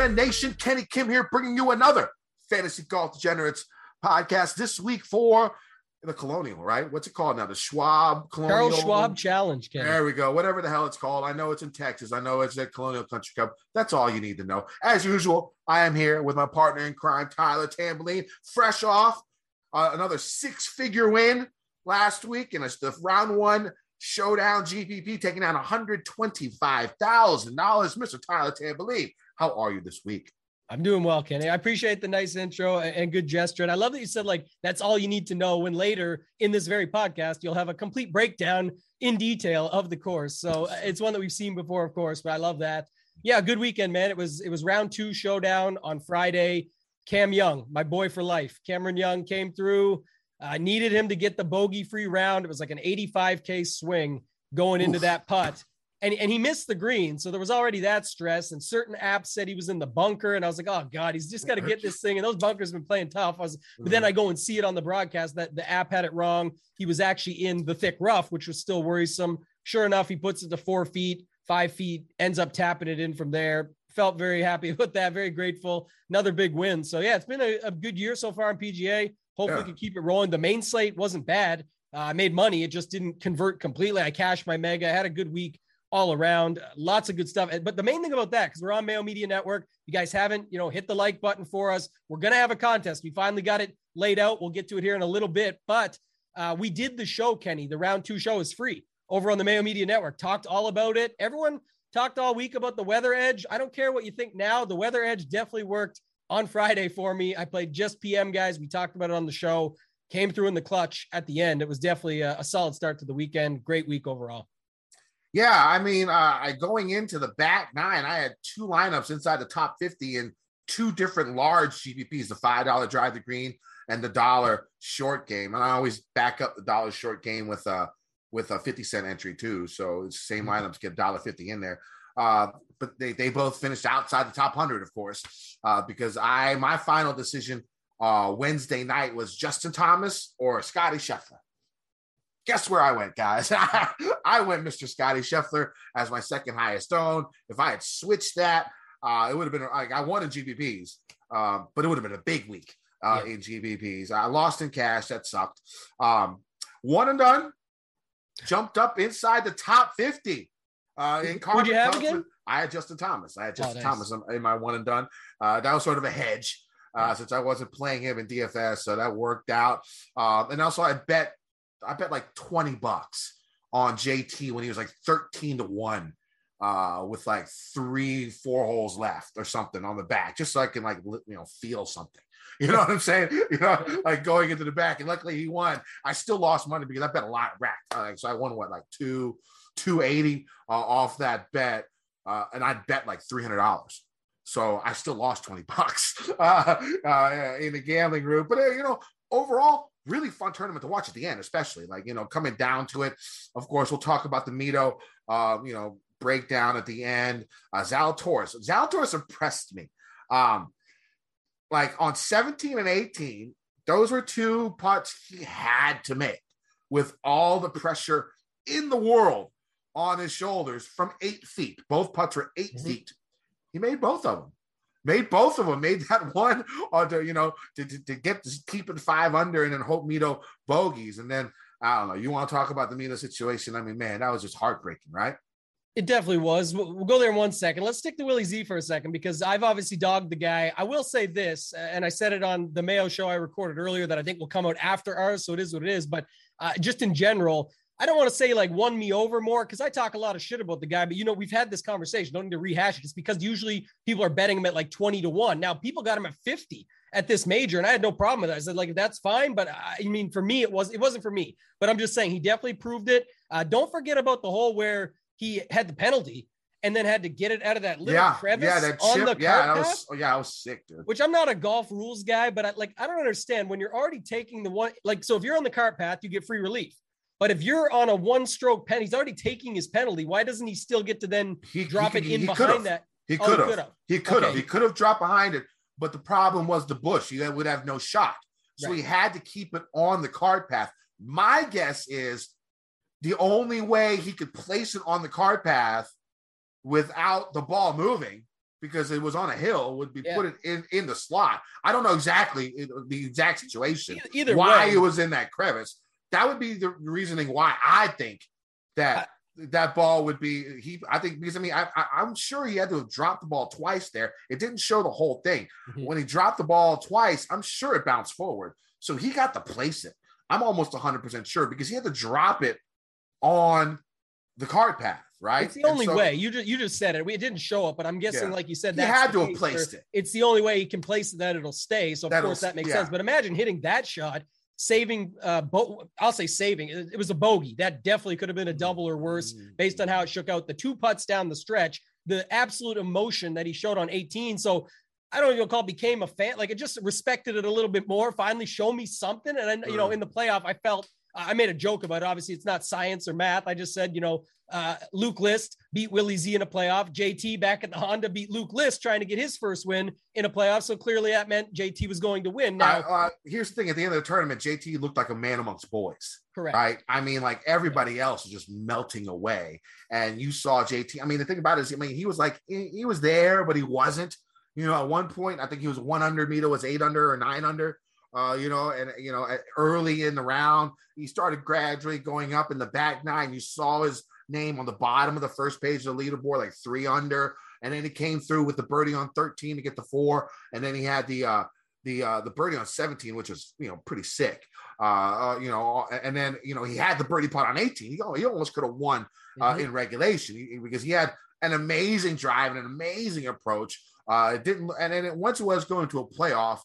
What is going on, DJ Nation? Kenny Kim here, bringing you another Fantasy Golf Degenerates podcast this week for the Colonial, right? What's it called now? The Schwab Colonial. Charles Schwab Challenge. Kenny. There we go. Whatever the hell it's called. I know it's in Texas. I know it's at Colonial Country Club. That's all you need to know. As usual, I am here with my partner in crime, Tyler Tamboline, fresh off uh, another six-figure win last week, in it's the round one showdown GPP taking out $125,000. Mr. Tyler Tamboline, how are you this week? I'm doing well, Kenny. I appreciate the nice intro and good gesture. And I love that you said, like, that's all you need to know when later in this very podcast, you'll have a complete breakdown in detail of the course. So uh, it's one that we've seen before, of course, but I love that. Yeah, good weekend, man. It was it was round two showdown on Friday. Cam Young, my boy for life. Cameron Young came through. I needed him to get the bogey free round. It was like an 85K swing going into Oof. that putt. And, and he missed the green. So there was already that stress. And certain apps said he was in the bunker. And I was like, oh God, he's just got to get this thing. And those bunkers have been playing tough. I was, but then I go and see it on the broadcast that the app had it wrong. He was actually in the thick rough, which was still worrisome. Sure enough, he puts it to four feet, five feet, ends up tapping it in from there. Felt very happy with that. Very grateful. Another big win. So yeah, it's been a, a good year so far in PGA. Hopefully, yeah. we can keep it rolling. The main slate wasn't bad. Uh, I made money. It just didn't convert completely. I cashed my mega. I had a good week all around. Lots of good stuff. But the main thing about that, because we're on Mayo Media Network, you guys haven't, you know, hit the like button for us. We're gonna have a contest. We finally got it laid out. We'll get to it here in a little bit. But uh, we did the show, Kenny. The round two show is free over on the Mayo Media Network. Talked all about it. Everyone talked all week about the weather edge. I don't care what you think now. The weather edge definitely worked on Friday for me. I played just PM guys. We talked about it on the show came through in the clutch at the end. It was definitely a, a solid start to the weekend. Great week overall. Yeah, I mean, uh, I going into the back nine, I had two lineups inside the top 50 and two different large GPPs, the $5 drive the green and the dollar short game. And I always back up the dollar short game with a with a 50 cent entry too. So it's same mm-hmm. lineups get dollar 50 in there. Uh, but they, they both finished outside the top 100, of course, uh, because I my final decision uh, Wednesday night was Justin Thomas or Scotty Scheffler. Guess where I went, guys? I went Mr. Scotty Scheffler as my second highest own. If I had switched that, uh, it would have been like I wanted in GPPs, um, but it would have been a big week uh, yeah. in GPPs. I lost in cash. That sucked. Um, one and done. Jumped up inside the top 50. Uh, in Would you have again? I had Justin Thomas. I had oh, Justin oh, nice. Thomas in my one and done. Uh, that was sort of a hedge uh, since I wasn't playing him in DFS, so that worked out. Um, and also, I bet I bet like twenty bucks on JT when he was like thirteen to one, uh, with like three four holes left or something on the back, just so I can like you know feel something. You know what I'm saying? You know, like going into the back, and luckily he won. I still lost money because I bet a lot of rack. Uh, so I won what like two two eighty uh, off that bet, uh, and I bet like three hundred dollars. So I still lost 20 bucks uh, uh, in the gambling group. But, uh, you know, overall, really fun tournament to watch at the end, especially like, you know, coming down to it. Of course, we'll talk about the Mito, uh, you know, breakdown at the end. Uh, Zalatoris. Zalatoris impressed me. Um, like on 17 and 18, those were two putts he had to make with all the pressure in the world on his shoulders from eight feet. Both putts were 8 mm-hmm. feet he made both of them. Made both of them. Made that one or to you know to, to, to get to keep it five under and then hope Mito bogeys. And then I don't know. You want to talk about the Mito situation? I mean, man, that was just heartbreaking, right? It definitely was. We'll go there in one second. Let's stick to Willie Z for a second because I've obviously dogged the guy. I will say this, and I said it on the Mayo show I recorded earlier that I think will come out after ours. So it is what it is. But uh, just in general, I don't want to say like won me over more because I talk a lot of shit about the guy, but you know, we've had this conversation. Don't need to rehash it. It's because usually people are betting him at like 20 to 1. Now people got him at 50 at this major, and I had no problem with that. I said, like, that's fine, but I mean, for me, it was it wasn't for me. But I'm just saying he definitely proved it. Uh, don't forget about the whole where he had the penalty and then had to get it out of that little yeah, crevice yeah, that on chip, the yeah, was, oh, yeah, I was sick, dude. Which I'm not a golf rules guy, but I, like I don't understand when you're already taking the one like so if you're on the cart path, you get free relief. But if you're on a one stroke pen, he's already taking his penalty. Why doesn't he still get to then he, drop he, it in behind could've. that? He could have. Oh, he could have. He could have dropped behind it. But the problem was the bush. He would have no shot. So right. he had to keep it on the cart path. My guess is the only way he could place it on the cart path without the ball moving because it was on a hill would be yeah. put it in in the slot. I don't know exactly the exact situation either why way. it was in that crevice. That would be the reasoning why I think that that ball would be he. I think because I mean I, I am sure he had to have dropped the ball twice there. It didn't show the whole thing. Mm-hmm. When he dropped the ball twice, I'm sure it bounced forward. So he got to place it. I'm almost 100 percent sure because he had to drop it on the cart path right? It's the only so, way. You just you just said it. It didn't show up, but I'm guessing, yeah. like you said, he had to have placed it. It's the only way he can place it that it'll stay. So of That'll, course that makes yeah. sense. But imagine hitting that shot, saving. Uh, bo- I'll say saving. It, it, was a bogey. That definitely could have been a double or worse mm-hmm. based on how it shook out. The two putts down the stretch, the absolute emotion that he showed on 18. So. I don't even call became a fan. Like it just respected it a little bit more. Finally, show me something. And then, you know, in the playoff, I felt I made a joke about it. Obviously, it's not science or math. I just said, you know, uh, Luke List beat Willie Z in a playoff. JT back at the Honda beat Luke List trying to get his first win in a playoff. So clearly that meant JT was going to win. Now, uh, uh, here's the thing: at the end of the tournament, JT looked like a man amongst boys. Correct. Right. I mean, like everybody else was just melting away, and you saw JT. I mean, the thing about it is, I mean, he was like he, he was there, but he wasn't. You know, at one point, I think he was one under. Mito was eight under or nine under uh, you know, and you know, early in the round, he started gradually going up in the back nine. You saw his name on the bottom of the first page of the leaderboard, like three under, and then he came through with the birdie on 13 to get the four, and then he had the uh the uh the birdie on 17, which was you know pretty sick. Uh, uh you know, and then you know he had the birdie putt on 18. He, he almost could have won uh, mm-hmm. in regulation because he had an amazing drive and an amazing approach. Uh, it didn't, and then it, once it was going to a playoff,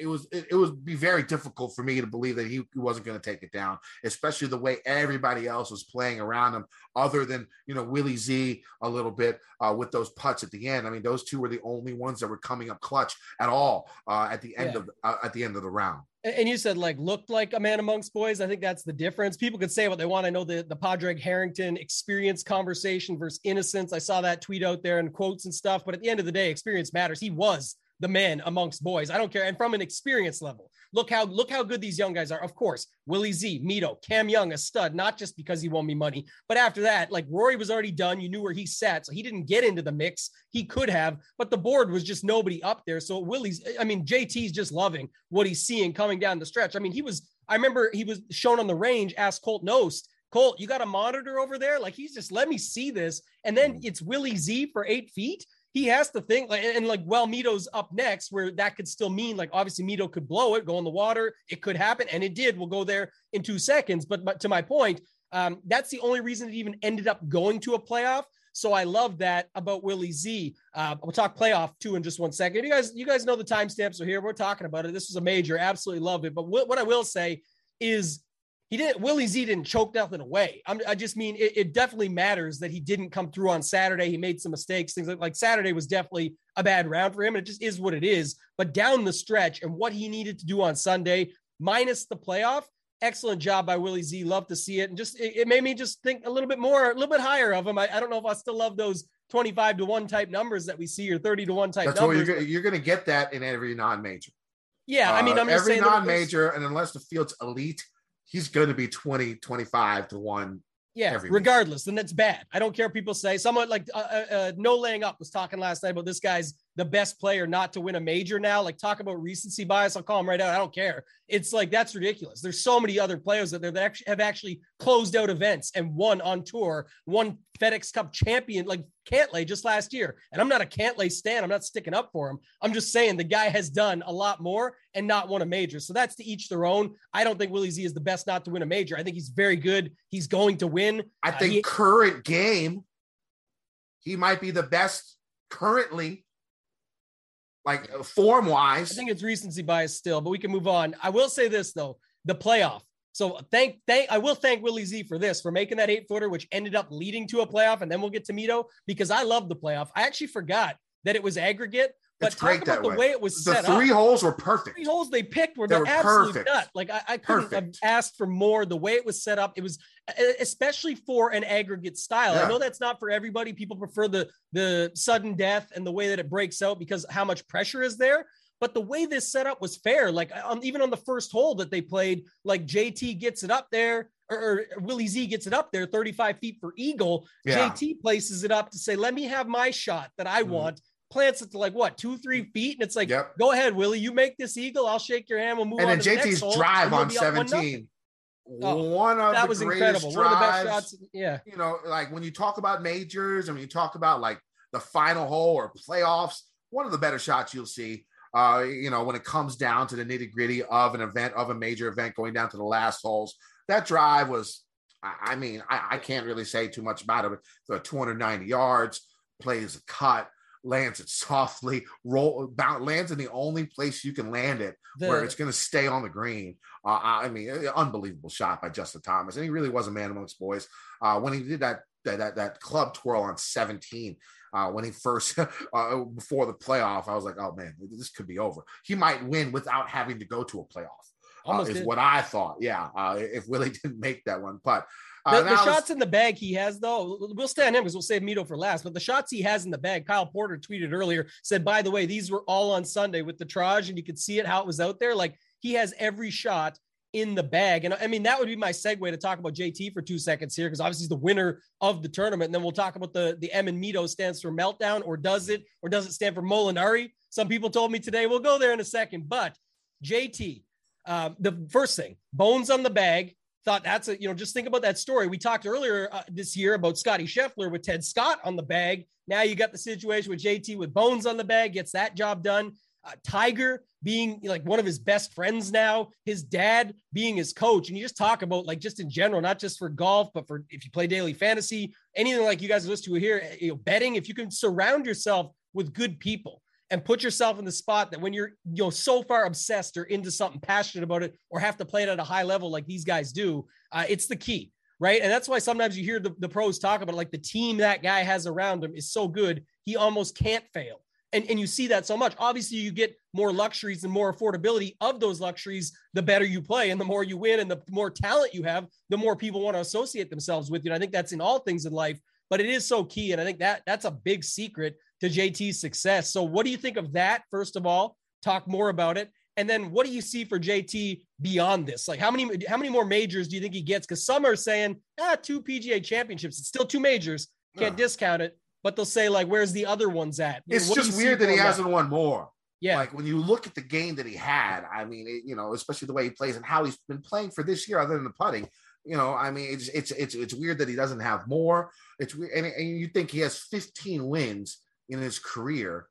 it was it, it would be very difficult for me to believe that he, he wasn't going to take it down, especially the way everybody else was playing around him, other than you know Willie Z a little bit uh, with those putts at the end. I mean, those two were the only ones that were coming up clutch at all uh, at the end yeah. of uh, at the end of the round. And you said like looked like a man amongst boys. I think that's the difference. People could say what they want. I know the the Padraig Harrington experience conversation versus innocence. I saw that tweet out there and quotes and stuff. But at the end of the day, experience matters. He was the man amongst boys. I don't care. And from an experience level, look how look how good these young guys are. Of course, Willie Z, Mito, Cam Young, a stud, not just because he won me money, but after that, like Rory was already done. You knew where he sat, so he didn't get into the mix. He could have, but the board was just nobody up there. So Willie's, I mean, JT's just loving what he's seeing coming down the stretch. I mean, he was. I remember he was shown on the range. Asked Colt Knost. Colt, you got a monitor over there? Like he's just let me see this. And then mm. it's Willie Z for eight feet he has to think like and like well Mito's up next where that could still mean like obviously Mito could blow it go in the water it could happen and it did we'll go there in two seconds but, but to my point um, that's the only reason it even ended up going to a playoff so I love that about Willie Z. Uh, we'll talk playoff too in just one second. You guys, you guys know the timestamps are here. We're talking about it. This was a major. Absolutely love it. But what I will say is he didn't Willie Z didn't choke nothing away. I'm, i just mean it, it, definitely matters that he didn't come through on Saturday. He made some mistakes. Things like, like Saturday was definitely a bad round for him. And it just is what it is. But down the stretch and what he needed to do on Sunday, minus the playoff, excellent job by Willie Z. Love to see it. And just it, it made me just think a little bit more, a little bit higher of him. I, I, don't know if I still love those 25 to 1 type numbers that we see or 30 to 1 type That's numbers. What you're, you're going to get that in every non-major. Yeah, I mean, I'm uh, every non-major, and unless the field's elite, he's going to be 20, 25 to one. Yeah, regardless, then that's bad. I don't care what people say. Someone like uh, uh, uh, No Laying Up was talking last night about this guy's the best player not to win a major now. Like talk about recency bias. I'll call him right out. I don't care. It's like that's ridiculous. There's so many other players that, that actually have actually closed out events and won on tour, won FedEx Cup champion like Cantlay just last year. And I'm not a Cantlay stan. I'm not sticking up for him. I'm just saying the guy has done a lot more and not won a major. So that's to each their own. I don't think Willie Z is the best not to win a major. I think he's very good. He's going to win. I think uh, he, current game, he might be the best currently like uh, form wise. I think it's recency bias still, but we can move on. I will say this though, the playoff. So thank thank I will thank Willie Z for this for making that eight footer, which ended up leading to a playoff, and then we'll get to Mito because I love the playoff. I actually forgot that it was aggregate. But it's talk about the way. way. it was set up. the set three up. holes were perfect. The three holes they picked were they the were absolute perfect. nut. Like I, I couldn't perfect. have asked for more. The way it was set up, it was especially for an aggregate style. Yeah. I know that's not for everybody. People prefer the the sudden death and the way that it breaks out because how much pressure is there. But the way this setup was fair, like um, even on the first hole that they played, like JT gets it up there, or, or, Willie Z gets it up there 35 feet for eagle. Yeah. JT places it up to say, let me have my shot that I mm. want. Plants it to like what two, three feet, and it's like, yep. go ahead, Willie, you make this eagle. I'll shake your hand. We'll move and on. And then JT's drive on 17. Oh, one of that was incredible. Drives, one of the best shots. Yeah. You know, like when you talk about majors and when you talk about like the final hole or playoffs, one of the better shots you'll see. Uh, you know, when it comes down to the nitty gritty of an event, of a major event, going down to the last holes, that drive was, I, mean, I, I, can't really say too much about it. The 290 yards, plays a cut, lands it softly, roll, lands in the only place you can land it the, where it's going to stay on the green. Uh, I mean, unbelievable shot by Justin Thomas, and he really was a man amongst boys. Uh, when he did that, that that that club twirl on 17, uh, when he first uh, before the playoff, I was like, oh man, this could be over. He might win without having to go to a playoff. Uh, is did. what I thought. Yeah, uh, if Willie didn't make that one, but uh, the, the shots in the bag he has, though, we'll stay on him because we'll save Mito for last. But the shots he has in the bag, Kyle Porter tweeted earlier, said, by the way, these were all on Sunday with the Traj, and you could see it how it was out there. Like he has every shot in the bag. And I mean, that would be my segue to talk about JT for two seconds here, because obviously he's the winner of the tournament. And then we'll talk about the, the M and Mito stands for meltdown, or does it, or does it stand for Molinari? Some people told me today, we'll go there in a second. But JT, uh, the first thing, bones on the bag. Thought that's a, you know, just think about that story. We talked earlier uh, this year about Scotty Scheffler with Ted Scott on the bag. Now you got the situation with JT with bones on the bag, gets that job done. Uh, Tiger being like one of his best friends now, his dad being his coach. And you just talk about like just in general, not just for golf, but for if you play daily fantasy, anything like you guys listen to here, you know, betting, if you can surround yourself with good people and put yourself in the spot that when you're you know so far obsessed or into something passionate about it or have to play it at a high level like these guys do, uh, it's the key. Right. And that's why sometimes you hear the, the pros talk about like the team that guy has around him is so good, he almost can't fail and, and you see that so much. Obviously, you get more luxuries and more affordability of those luxuries, the better you play. And the more you win and the more talent you have, the more people want to associate themselves with you. And I think that's in all things in life, but it is so key. And I think that that's a big secret to JT's success. So, what do you think of that? First of all, talk more about it. And then what do you see for JT beyond this? Like how many how many more majors do you think he gets? Because some are saying, ah, two PGA championships. It's still two majors. Can't discount it but they'll say like, "Where's the other ones at?" It's just weird that he hasn't won more. Yeah, like when you look at the game that he had, I mean, it, you know, especially the way he plays and how he's been playing for this year, other than the putting. You know, I mean, it's it's it's it's weird that he doesn't have more. It's weird, and, and you think he has 15 wins in his career,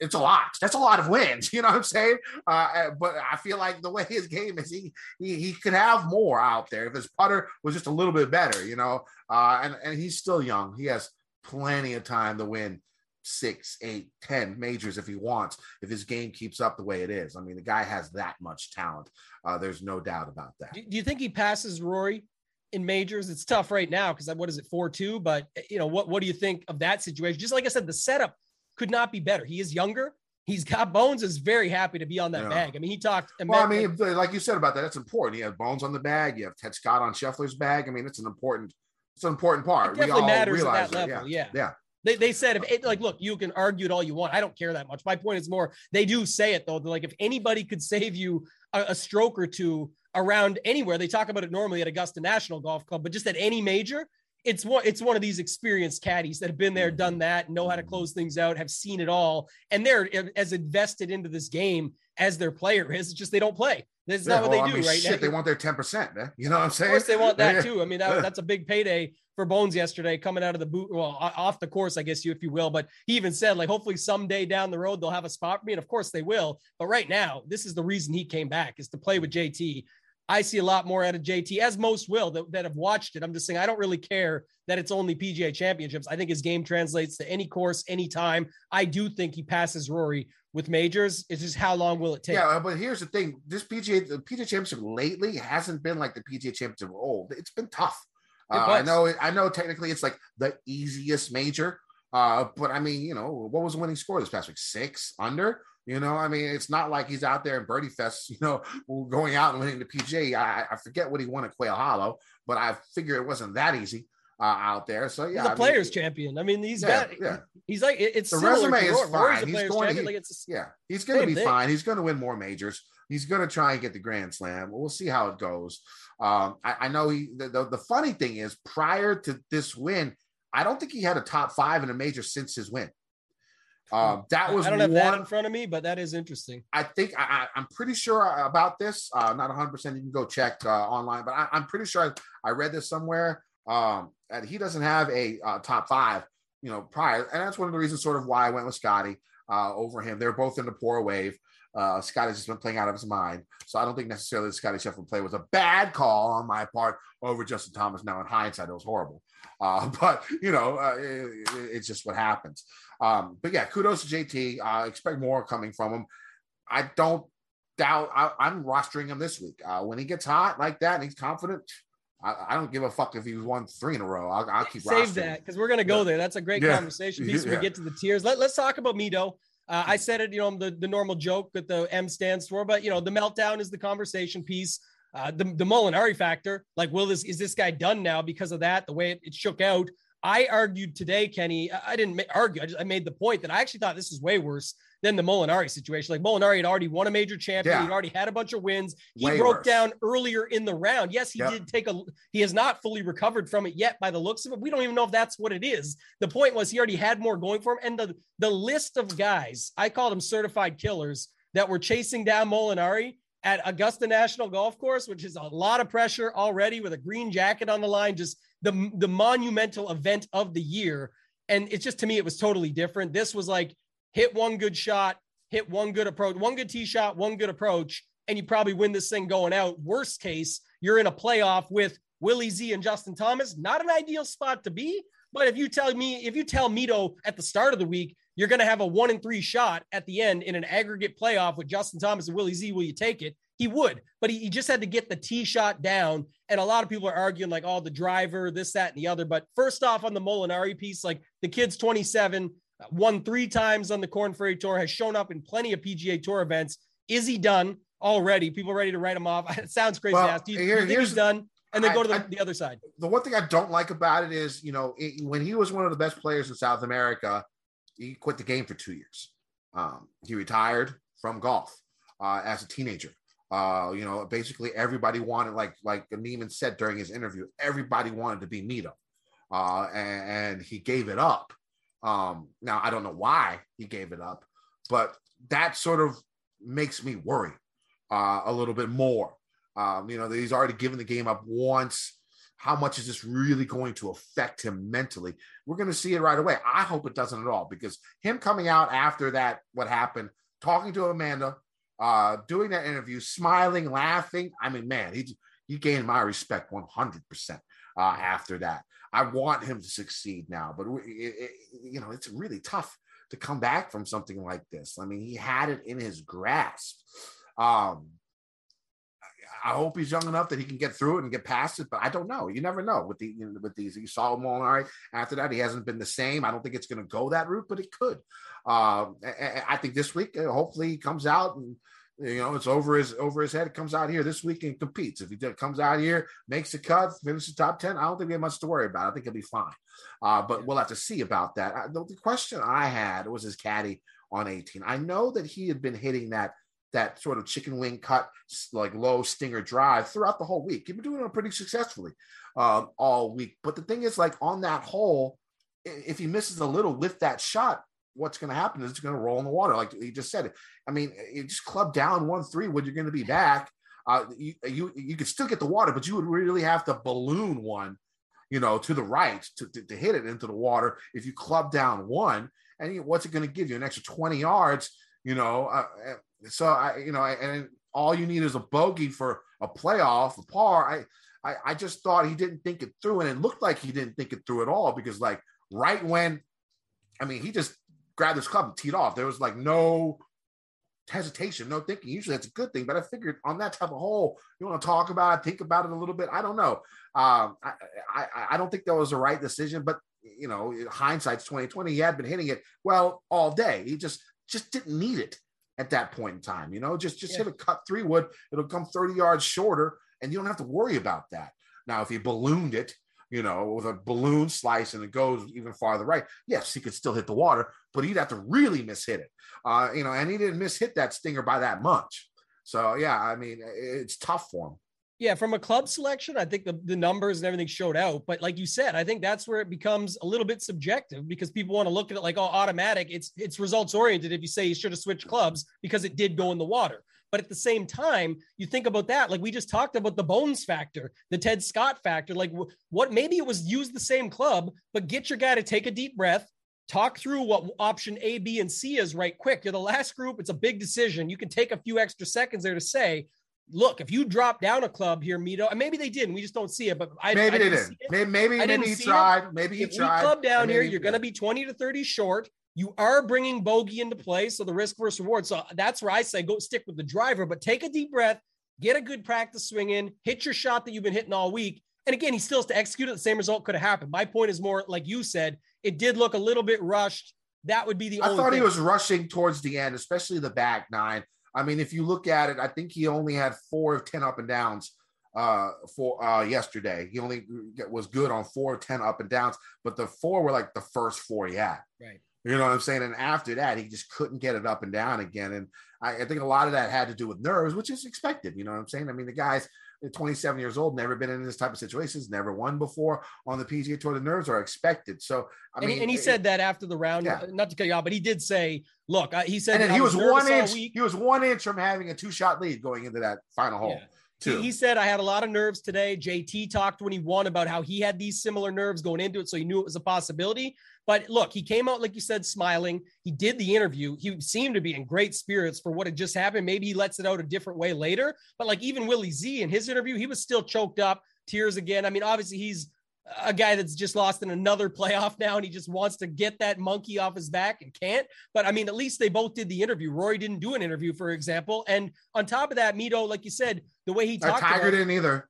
it's a lot. That's a lot of wins. You know what I'm saying? Uh, but I feel like the way his game is, he, he he could have more out there if his putter was just a little bit better. You know, uh, and and he's still young. He has plenty of time to win six, eight, ten majors if he wants. If his game keeps up the way it is, I mean, the guy has that much talent. Uh, there's no doubt about that. Do you think he passes Rory? In majors. It's tough right now because what is it, four two? But eh, you know, what what do you think of that situation? Just like I said, the setup could not be better. He is younger. He's got Bones is very happy to be on that yeah. bag. I mean, he talked. Well, I mean, like you said about that, that's important. You have Bones on the bag. You have Ted Scott on Scheffler's bag. I mean, it's an important, it's an important part. It definitely matters at that level. Yeah. yeah. yeah. They, they said if it, like look you can argue it all you want I don't care that much my point is more they do say it though They're like if anybody could save you a, a stroke or two around anywhere they talk about it normally at Augusta National Golf Club but just at any major it's one it's one of these experienced caddies that have been there, mm. done that, know how to close things out, have seen it all, and they're as invested into this game as their player is. It's just they don't play. That's yeah, not well, what they I do mean, right shit, now. They want their ten percent, man. You know what I'm saying? Of course, they want that too. I mean, that, that's a big payday for Bones yesterday, coming out of the boot, well, off the course, I guess you, if you will. But he even said, like, hopefully someday down the road they'll have a spot for me, and of course they will. But right now, this is the reason he came back is to play with JT. I see a lot more out of JT, as most will that, that have watched it. I'm just saying, I don't really care that it's only PGA championships. I think his game translates to any course, anytime. I do think he passes Rory with majors. It's just how long will it take? Yeah, but here's the thing: this PGA, the PGA Championship lately hasn't been like the PGA Championship of old. It's been tough. Uh, I know. I know. Technically, it's like the easiest major. Uh, but I mean, you know, what was the winning score this past week? Six under. You know, I mean, it's not like he's out there in Birdie Fest, you know, going out and winning the PGA. I, I forget what he won at Quail Hollow, but I figure it wasn't that easy. uh, out there. So yeah, he's a players mean, champion. I mean, he's yeah, got yeah. He's like it's the resume is fine. He's going. He, like it's yeah, he's going to be thing. fine. He's going to win more majors. He's going to try and get the Grand Slam. We'll see how it goes. Um, I, I, know he. The, the, the funny thing is, prior to this win, I don't think he had a top five in a major since his win. Um, that was I don't have one, that in front of me, but that is interesting. I think I, am pretty sure about this. Uh, not 100. percent You can go check uh, online, but I, am pretty sure I, I, read this somewhere. Um, that he doesn't have a uh, top five, you know, prior, and that's one of the reasons, sort of, why I went with Scotty uh, over him. They're both in the poor wave. Uh, Scotty's just been playing out of his mind, so I don't think necessarily the Scotty Scheffler play was a bad call on my part over Justin Thomas. Now, in hindsight, it was horrible, uh, but you know, uh, it, it's just what happens. Um, but yeah, kudos to JT. I expect more coming from him. I don't doubt. I, am rostering him this week. Uh, when he gets hot like that and he's confident, I, I, don't give a fuck if he won three in a row. I'll, I'll keep save that because we're gonna go yeah. there. That's a great yeah. conversation piece. Yeah. We get to the tiers. Let, us talk about Mito. Uh, I said it, you know, the, the normal joke that the M stands for, but you know, the meltdown is the conversation piece. Uh, the the Molinari factor, like, will this is this guy done now because of that? The way it, it shook out. I argued today, Kenny. I didn't argue. I, just, I made the point that I actually thought this is way worse than the Molinari situation. Like Molinari had already won a major champion. Yeah. He'd already had a bunch of wins. He way broke worse. down earlier in the round. Yes, he yep. did take a. He has not fully recovered from it yet, by the looks of it. We don't even know if that's what it is. The point was he already had more going for him, and the the list of guys I called them certified killers that were chasing down Molinari at Augusta National Golf Course, which is a lot of pressure already with a green jacket on the line. Just the the monumental event of the year. And it's just to me, it was totally different. This was like hit one good shot, hit one good approach, one good tee shot, one good approach, and you probably win this thing going out. Worst case, you're in a playoff with Willie Z and Justin Thomas. Not an ideal spot to be. But if you tell me, if you tell Mito at the start of the week, you're going to have a one and three shot at the end in an aggregate playoff with Justin Thomas and Willie Z, will you take it? He would, but he, he just had to get the tee shot down. And a lot of people are arguing, like, oh, the driver, this, that, and the other. But first off, on the Molinari piece, like the kid's 27, won three times on the Corn Ferry Tour, has shown up in plenty of PGA Tour events. Is he done already? People ready to write him off. It sounds crazy well, to ask. Do you, here, do you think he's done? And then I, go to the, I, the, other side. The one thing I don't like about it is, you know, it, when he was one of the best players in South America, he quit the game for two years. Um, he retired from golf uh, as a teenager. Uh, you know, basically everybody wanted, like like Niemann said during his interview, everybody wanted to be Mito, uh, and, and he gave it up. Um, now I don't know why he gave it up, but that sort of makes me worry uh, a little bit more. Um, you know, he's already given the game up once. How much is this really going to affect him mentally? We're going to see it right away. I hope it doesn't at all because him coming out after that, what happened, talking to Amanda, uh, doing that interview, smiling, laughing. I mean, man, he he gained my respect 100 percent uh, after that. I want him to succeed now, but it, it, you know, it's really tough to come back from something like this. I mean, he had it in his grasp. Um, I hope he's young enough that he can get through it and get past it, but I don't know. You never know with the you know, with these. You saw Molinari after that; he hasn't been the same. I don't think it's going to go that route, but it could. Um, I think this week, uh, hopefully, he comes out and you know, it's over his over his head. It Comes out here this week and competes. If he comes out here, makes the cut, finishes top ten, I don't think we have much to worry about. I think he'll be fine. Uh, but we'll have to see about that. I, the, the, question I had was his caddy on 18. I know that he had been hitting that that sort of chicken wing cut, like low stinger drive throughout the whole week. He'd been doing it pretty successfully um, all week. But the thing is, like on that hole, if he misses a little with that shot, what's going to happen is it's going to roll in the water. Like he just said, I mean, you just club down one three when you're going to be back. Uh, you, you you could still get the water, but you would really have to balloon one, you know, to the right to, to, to hit it into the water. If you club down one, and you, what's it going to give you? An extra 20 yards, you know. Uh, so I, you know, and all you need is a bogey for a playoff, a par. I, I, I just thought he didn't think it through, and it looked like he didn't think it through at all because, like, right when, I mean, he just grabbed his club and teed off. There was like no hesitation, no thinking. Usually that's a good thing, but I figured on that type of hole, you want to talk about it, think about it a little bit. I don't know. Um, I, I, I don't think that was the right decision, but you know, hindsight's 2020. He had been hitting it well all day. He just just didn't need it at that point in time. You know, just just yeah. hit a cut three wood. It'll come 30 yards shorter, and you don't have to worry about that. Now, if he ballooned it, you know, with a balloon slice and it goes even farther right, yes, he could still hit the water, but he'd have to really miss hit it. Uh, you know, and he didn't miss hit that stinger by that much. So yeah, I mean, it's tough for him. Yeah, from a club selection, I think the, the numbers and everything showed out. But like you said, I think that's where it becomes a little bit subjective because people want to look at it like, oh, automatic. It's it's results oriented if you say you should have switched clubs because it did go in the water. But at the same time, you think about that, like we just talked about the bones factor, the Ted Scott factor. Like what maybe it was use the same club, but get your guy to take a deep breath, talk through what option A, B, and C is right quick. You're the last group. It's a big decision. You can take a few extra seconds there to say, look, if you drop down a club here, Mito, and maybe they didn't, we just don't see it, but I maybe I they did. Maybe maybe, maybe he tried. It. Maybe he if tried. club down here, you're going to be 20 to 30 short. You are bringing bogey into play, so the risk versus reward. So that's where I say go stick with the driver, but take a deep breath, get a good practice swing in, hit your shot that you've been hitting all week. And again, he still has to execute it. The same result could have happened. My point is more like you said, it did look a little bit rushed. That would be the. Only I thought thing. he was rushing towards the end, especially the back nine. I mean, if you look at it, I think he only had four of 10 up and downs uh, for uh, yesterday. He only was good on four of 10 up and downs, but the four were like the first four he had. Right. You know what I'm saying? And after that, he just couldn't get it up and down again. And I, I think a lot of that had to do with nerves, which is expected. You know what I'm saying? I mean, the guy's 27 years old, never been in this type of situations, never won before on the PGA Tour. The nerves are expected. So, I mean, and he, and he it, said that after the round, yeah. not to cut you off, but he did say, "Look, he said and he was, was one inch. He was one inch from having a two shot lead going into that final hole." Yeah. He, he, said, I had a lot of nerves today. JT talked when he won about how he had these similar nerves going into it. So he knew it was a possibility. But look, he came out, like you said, smiling. He did the interview. He seemed to be in great spirits for what had just happened. Maybe he lets it out a different way later. But like even Willie Z in his interview, he was still choked up, tears again. I mean, obviously, he's a guy that's just lost in another playoff now and he just wants to get that monkey off his back and can't. But I mean, at least they both did the interview. Rory didn't do an interview, for example. And on top of that, Mito, like you said, the way he talked, uh, Tiger didn't either.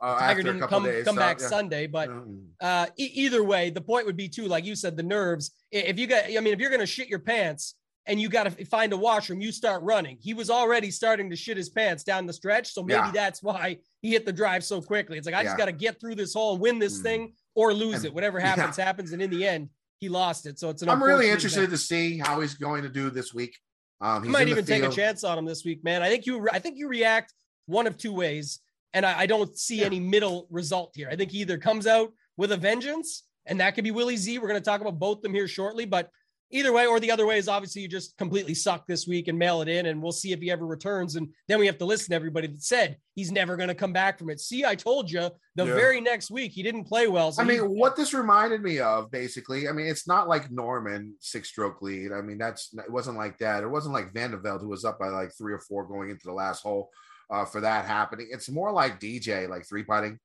Uh, Tiger didn't come days, come so, back yeah. Sunday, but uh, e- either way, the point would be too, like you said, the nerves. If you got, I mean, if you're going to shit your pants and you got to find a washroom, you start running. He was already starting to shit his pants down the stretch, so maybe yeah. that's why he hit the drive so quickly. It's like I just got to get through this hole and win this mm. thing or lose and, it. Whatever happens, yeah. happens. And in the end, he lost it. So it's an. I'm really interested to see how he's going to do this week. Um, he might even take a chance on him this week, man. I think you. I think you react one of two ways, and I, I don't see yeah. any middle result here. I think he either comes out with a vengeance, and that could be Willie Z. We're going to talk about both them here shortly, but either way or the other way is obviously you just completely suck this week and mail it in and we'll see if he ever returns. And then we have to listen to everybody that said he's never going to come back from it. See i told you the yeah. very next week he didn't play well. So i mean what this reminded me of basically i mean it's not like norman six stroke lead. I mean that's it wasn't like that. It wasn't like van de Velde, who was up by like three or four going into the last hole uh, for that happening. It's more like dj like three putting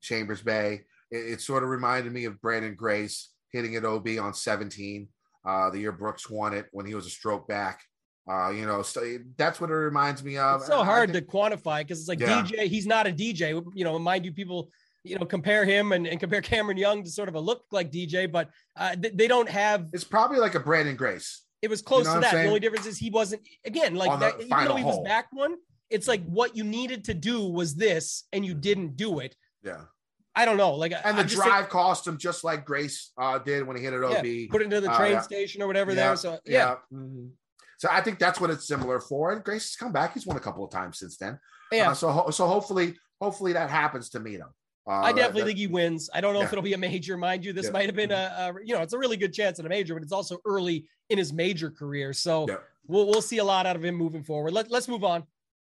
chambers bay. It, it sort of reminded me of Branden Grace hitting at ob on 17 uh, the year Brooks won it when he was a stroke back. Uh, you know, so that's what it reminds me of. It's so hard think, to quantify because it's like yeah. DJ, he's not a DJ. You know, mind you, people, you know, compare him and, and compare Cameron Young to sort of a look like DJ, but uh, they don't have. It's probably like a Branden Grace. It was close you know to that. The only difference is he wasn't again like that. Even though he was back one, it's like what you needed to do was this, and you didn't do it. Yeah. I don't know. Like, and the drive saying, cost him just like Grace uh, did when he hit it OB. Yeah, put it into the uh, train uh, yeah. station or whatever yeah, there. So yeah. Mm-hmm. So I think that's what it's similar for. And Grace has come back. He's won a couple of times since then. Yeah. Uh, so so hopefully hopefully that happens to Mito. Uh, I definitely that, think he wins. I don't know if it'll be a major, mind you. This might have been a, a, you know, it's a really good chance at a major, but it's also early in his major career. So we'll we'll see a lot out of him moving forward. Let, let's move on.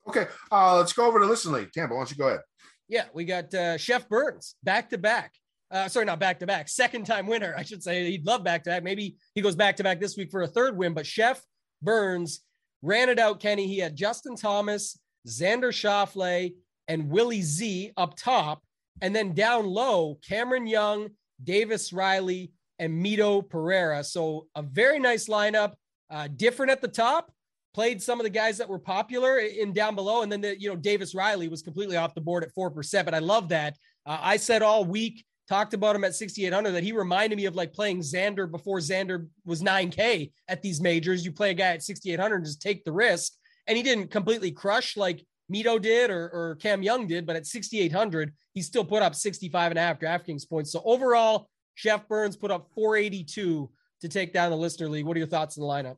Okay, uh, let's go over to Listen League. Tambo, why don't you go ahead? Yeah, we got uh, Chef Burns back to back. Uh, sorry, not back to back. Second time winner, I should say. He'd love back to back. Maybe he goes back to back this week for a third win. But Chef Burns ran it out. Kenny. He had Justin Thomas, Xander Schauffele, and Willie Z up top, and then down low, Cameron Young, Davis Riley, and Mito Pereira. So a very nice lineup. Uh, different at the top, played some of the guys that were popular in down below. And then, the, you know, Davis Riley was completely off the board at 4%. But I love that. Uh, I said all week, talked about him at 6,800, that he reminded me of like playing Xander before Xander was 9K at these majors. You play a guy at 6,800 and just take the risk. And he didn't completely crush like Mito did or, or Cam Young did, but at 6,800, he still put up 65 and a half DraftKings points. So overall, Jeff Burns put up 482 to take down the listener league. What are your thoughts on the lineup?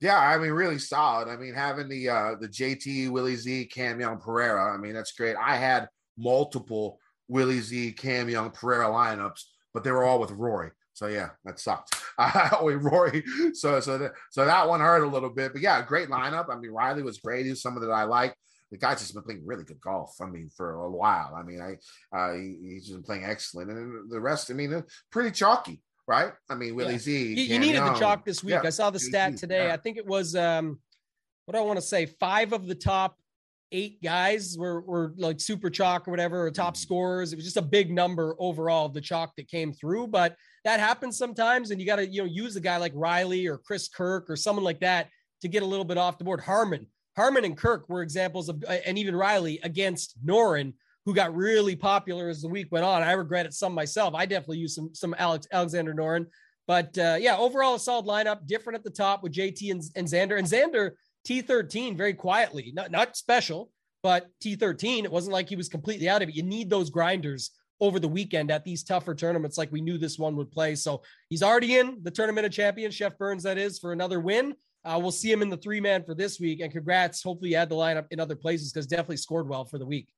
Yeah, I mean, really solid. I mean, having the uh the JT, Willie Z, Cam Young, Pereira. I mean, that's great. I had multiple Willie Z, Cam Young, Pereira lineups, but they were all with Rory. So yeah, that sucked. Uh, with Rory, so so that so that one hurt a little bit. But yeah, great lineup. I mean, Riley was great. He's someone that I like. The guy's just been playing really good golf. I mean, for a while. I mean, I uh, he, he's been playing excellent, and the rest. I mean, pretty chalky right? I mean, Willie yeah. Z. You, you needed the chalk this week. Yeah. I saw the stat today. Yeah. I think it was um, what do I want to say? Five of the top eight guys were were like super chalk or whatever, or top mm-hmm. scorers. It was just a big number overall of the chalk that came through. But that happens sometimes, and you got to you know use a guy like Riley or Chris Kirk or someone like that to get a little bit off the board. Harman. Harman and Kirk were examples of, and even Riley against Noren, who got really popular as the week went on. I regret it some myself. I definitely used some some Alex Alexander Noren, but uh, yeah, overall a solid lineup. Different at the top with JT and, and Xander and Xander T13 very quietly, not not special, but T13. It wasn't like he was completely out of it. You need those grinders over the weekend at these tougher tournaments, like we knew this one would play. So he's already in the tournament of champions, Chef Burns, that is, for another win. Uh, we'll see him in the three man for this week. And congrats. Hopefully, you had the lineup in other places because definitely scored well for the week.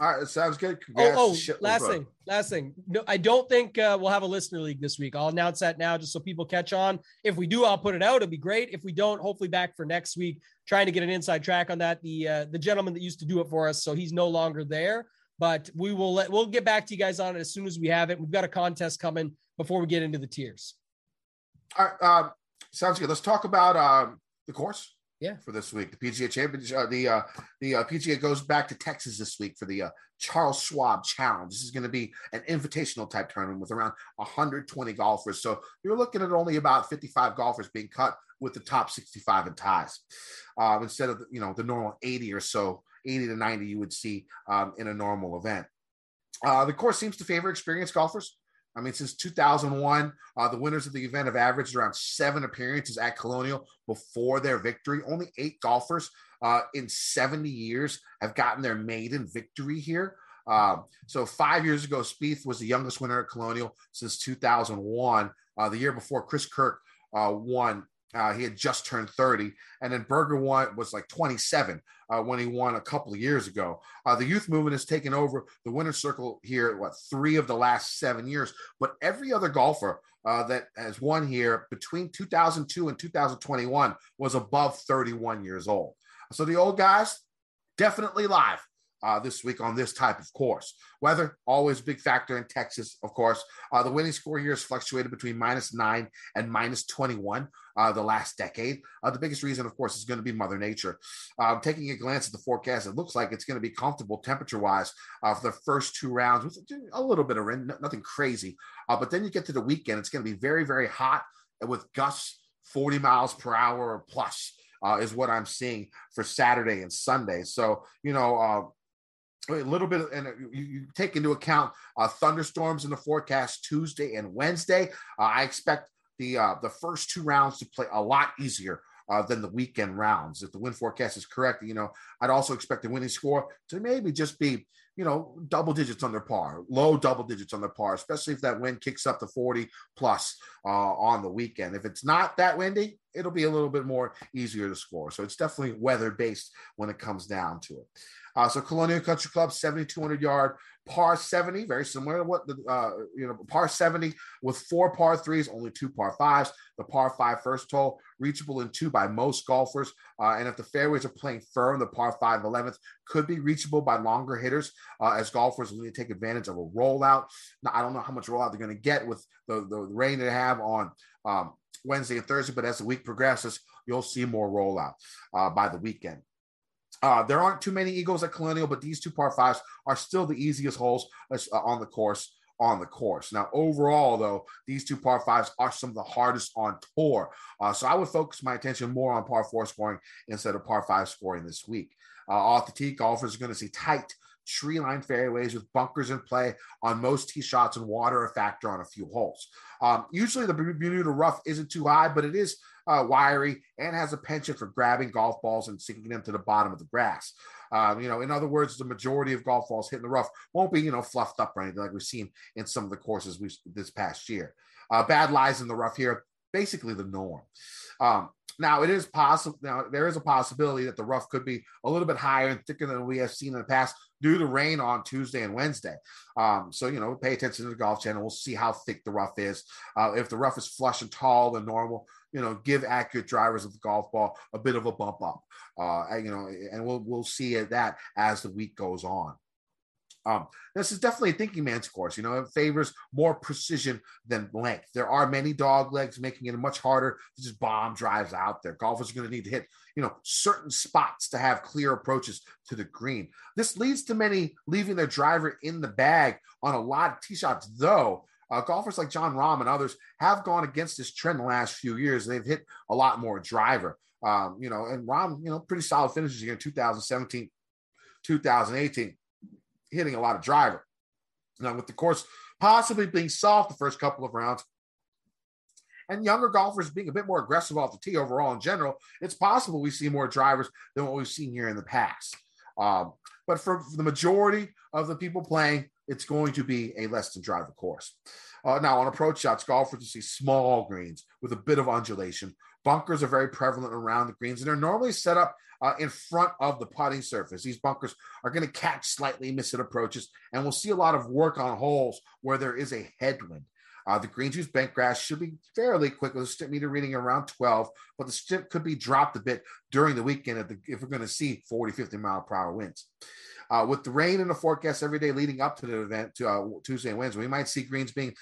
All right, it sounds good. Congrats. Oh, oh last thing, last thing. No, I don't think uh, we'll have a listener league this week. I'll announce that now, just so people catch on. If we do, I'll put it out. It'd be great. If we don't, hopefully back for next week. Trying to get an inside track on that. The uh, the gentleman that used to do it for us, so he's no longer there. But we will let we'll get back to you guys on it as soon as we have it. We've got a contest coming before we get into the tiers. All right, uh, sounds good. Let's talk about um, the course yeah for this week. The PGA Championship, uh, the uh, the uh, PGA goes back to Texas this week for the uh, Charles Schwab Challenge. This is going to be an invitational type tournament with around 120 golfers. So you're looking at only about 55 golfers being cut with the top 65 in ties, um, instead of you know the normal 80 or so, 80 to 90 you would see um, in a normal event. Uh, the course seems to favor experienced golfers. I mean, since 2001, uh, the winners of the event have averaged around seven appearances at Colonial before their victory. Only eight golfers uh, in 70 years have gotten their maiden victory here. Um, so five years ago, Spieth was the youngest winner at Colonial since 2001. Uh, the year before, Chris Kirk uh, won uh, he had just turned 30. And then Berger won, was like 27 uh, when he won a couple of years ago. Uh, the youth movement has taken over the winner's circle here, what, three of the last seven years. But every other golfer uh, that has won here between 2002 and 2021 was above 31 years old. So the old guys, definitely live uh, this week on this type of course. Weather, always big factor in Texas, of course. Uh, the winning score here has fluctuated between minus nine and minus 21 uh, the last decade. Uh, the biggest reason, of course, is going to be Mother Nature. Um, taking a glance at the forecast, it looks like it's going to be comfortable temperature wise uh, for the first two rounds with a little bit of rain, nothing crazy. Uh, but then you get to the weekend, it's going to be very, very hot with gusts 40 miles per hour or plus. Is what I'm seeing for Saturday and Sunday. So, you know, a little bit, and you, you take into account uh, thunderstorms in the forecast Tuesday and Wednesday. Uh, I expect the uh, the first two rounds to play a lot easier uh, than the weekend rounds. If the wind forecast is correct, you know, I'd also expect the winning score to maybe just be, you know, double digits under par, low double digits under par, especially if that wind kicks up to 40 plus uh, on the weekend. If it's not that windy, it'll be a little bit more easier to score. So it's definitely weather based when it comes down to it. Uh, so Colonial Country Club, 7,200 yard par 70, very similar to what the, uh, you know, par 70 with four par threes, only two par fives. The par five first hole, reachable in two by most golfers. Uh, and if the fairways are playing firm, the par five 11th could be reachable by longer hitters uh, as golfers will need to take advantage of a rollout. Now, I don't know how much rollout they're going to get with the, the rain they have on um, Wednesday and Thursday, but as the week progresses, you'll see more rollout uh, by the weekend. Uh, there aren't too many eagles at Colonial, but these two par fives are still the easiest holes uh, on the course. On the course. Now, overall, though, these two par fives are some of the hardest on tour. Uh, so I would focus my attention more on par four scoring instead of par five scoring this week. Uh, off the tee, golfers are going to see tight tree line fairways with bunkers in play on most tee shots and water a factor on a few holes. Um, usually the Bermuda rough isn't too high, but it is uh, wiry and has a penchant for grabbing golf balls and sinking them to the bottom of the grass. Um, you know, in other words, the majority of golf balls hitting the rough won't be, you know, fluffed up or anything like we've seen in some of the courses we this past year. Uh, bad lies in the rough here, basically the norm. Um, now it is possible. Now there is a possibility that the rough could be a little bit higher and thicker than we have seen in the past due to rain on Tuesday and Wednesday. Um, so you know, pay attention to the Golf Channel. We'll see how thick the rough is. Uh, if the rough is flush and tall than normal, you know, give accurate drivers of the golf ball a bit of a bump up. Uh, you know, and we'll we'll see that as the week goes on. Um, this is definitely a thinking man's course. You know, it favors more precision than length. There are many dog legs, making it much harder to just bomb drives out there. Golfers are going to need to hit, you know, certain spots to have clear approaches to the green. This leads to many leaving their driver in the bag on a lot of tee shots, though. Uh, golfers like Jon Rahm and others have gone against this trend the last few years. They've hit a lot more driver. Um, you know, and Rahm, you know, pretty solid finishes here in 2017, 2018 hitting a lot of driver. Now, with the course possibly being soft the first couple of rounds, and younger golfers being a bit more aggressive off the tee overall in general, it's possible we see more drivers than what we've seen here in the past. Um, but for, for, the majority of the people playing, it's going to be a less than driver course. Uh, now, on approach shots, golfers will see small greens with a bit of undulation. Bunkers are very prevalent around the greens, and they're normally set up uh, in front of the putting surface. These bunkers are going to catch slightly missed approaches, and we'll see a lot of work on holes where there is a headwind. Uh, the green juice bent grass should be fairly quick with a Stimpmeter reading around 12, but the stick could be dropped a bit during the weekend if, the, if we're going to see 40, 50 mile per hour winds. Uh, with the rain in the forecast every day leading up to the event to uh, Tuesday and Wednesday, we might see greens being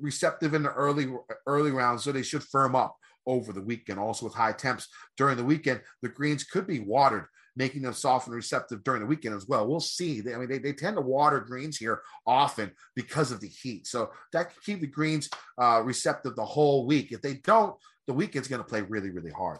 receptive in the early early rounds, so they should firm up over the weekend. Also, with high temps during the weekend, the greens could be watered, making them soft and receptive during the weekend as well. We'll see. I mean, they, they tend to water greens here often because of the heat. So that can keep the greens uh, receptive the whole week. If they don't, the weekend's going to play really, really hard.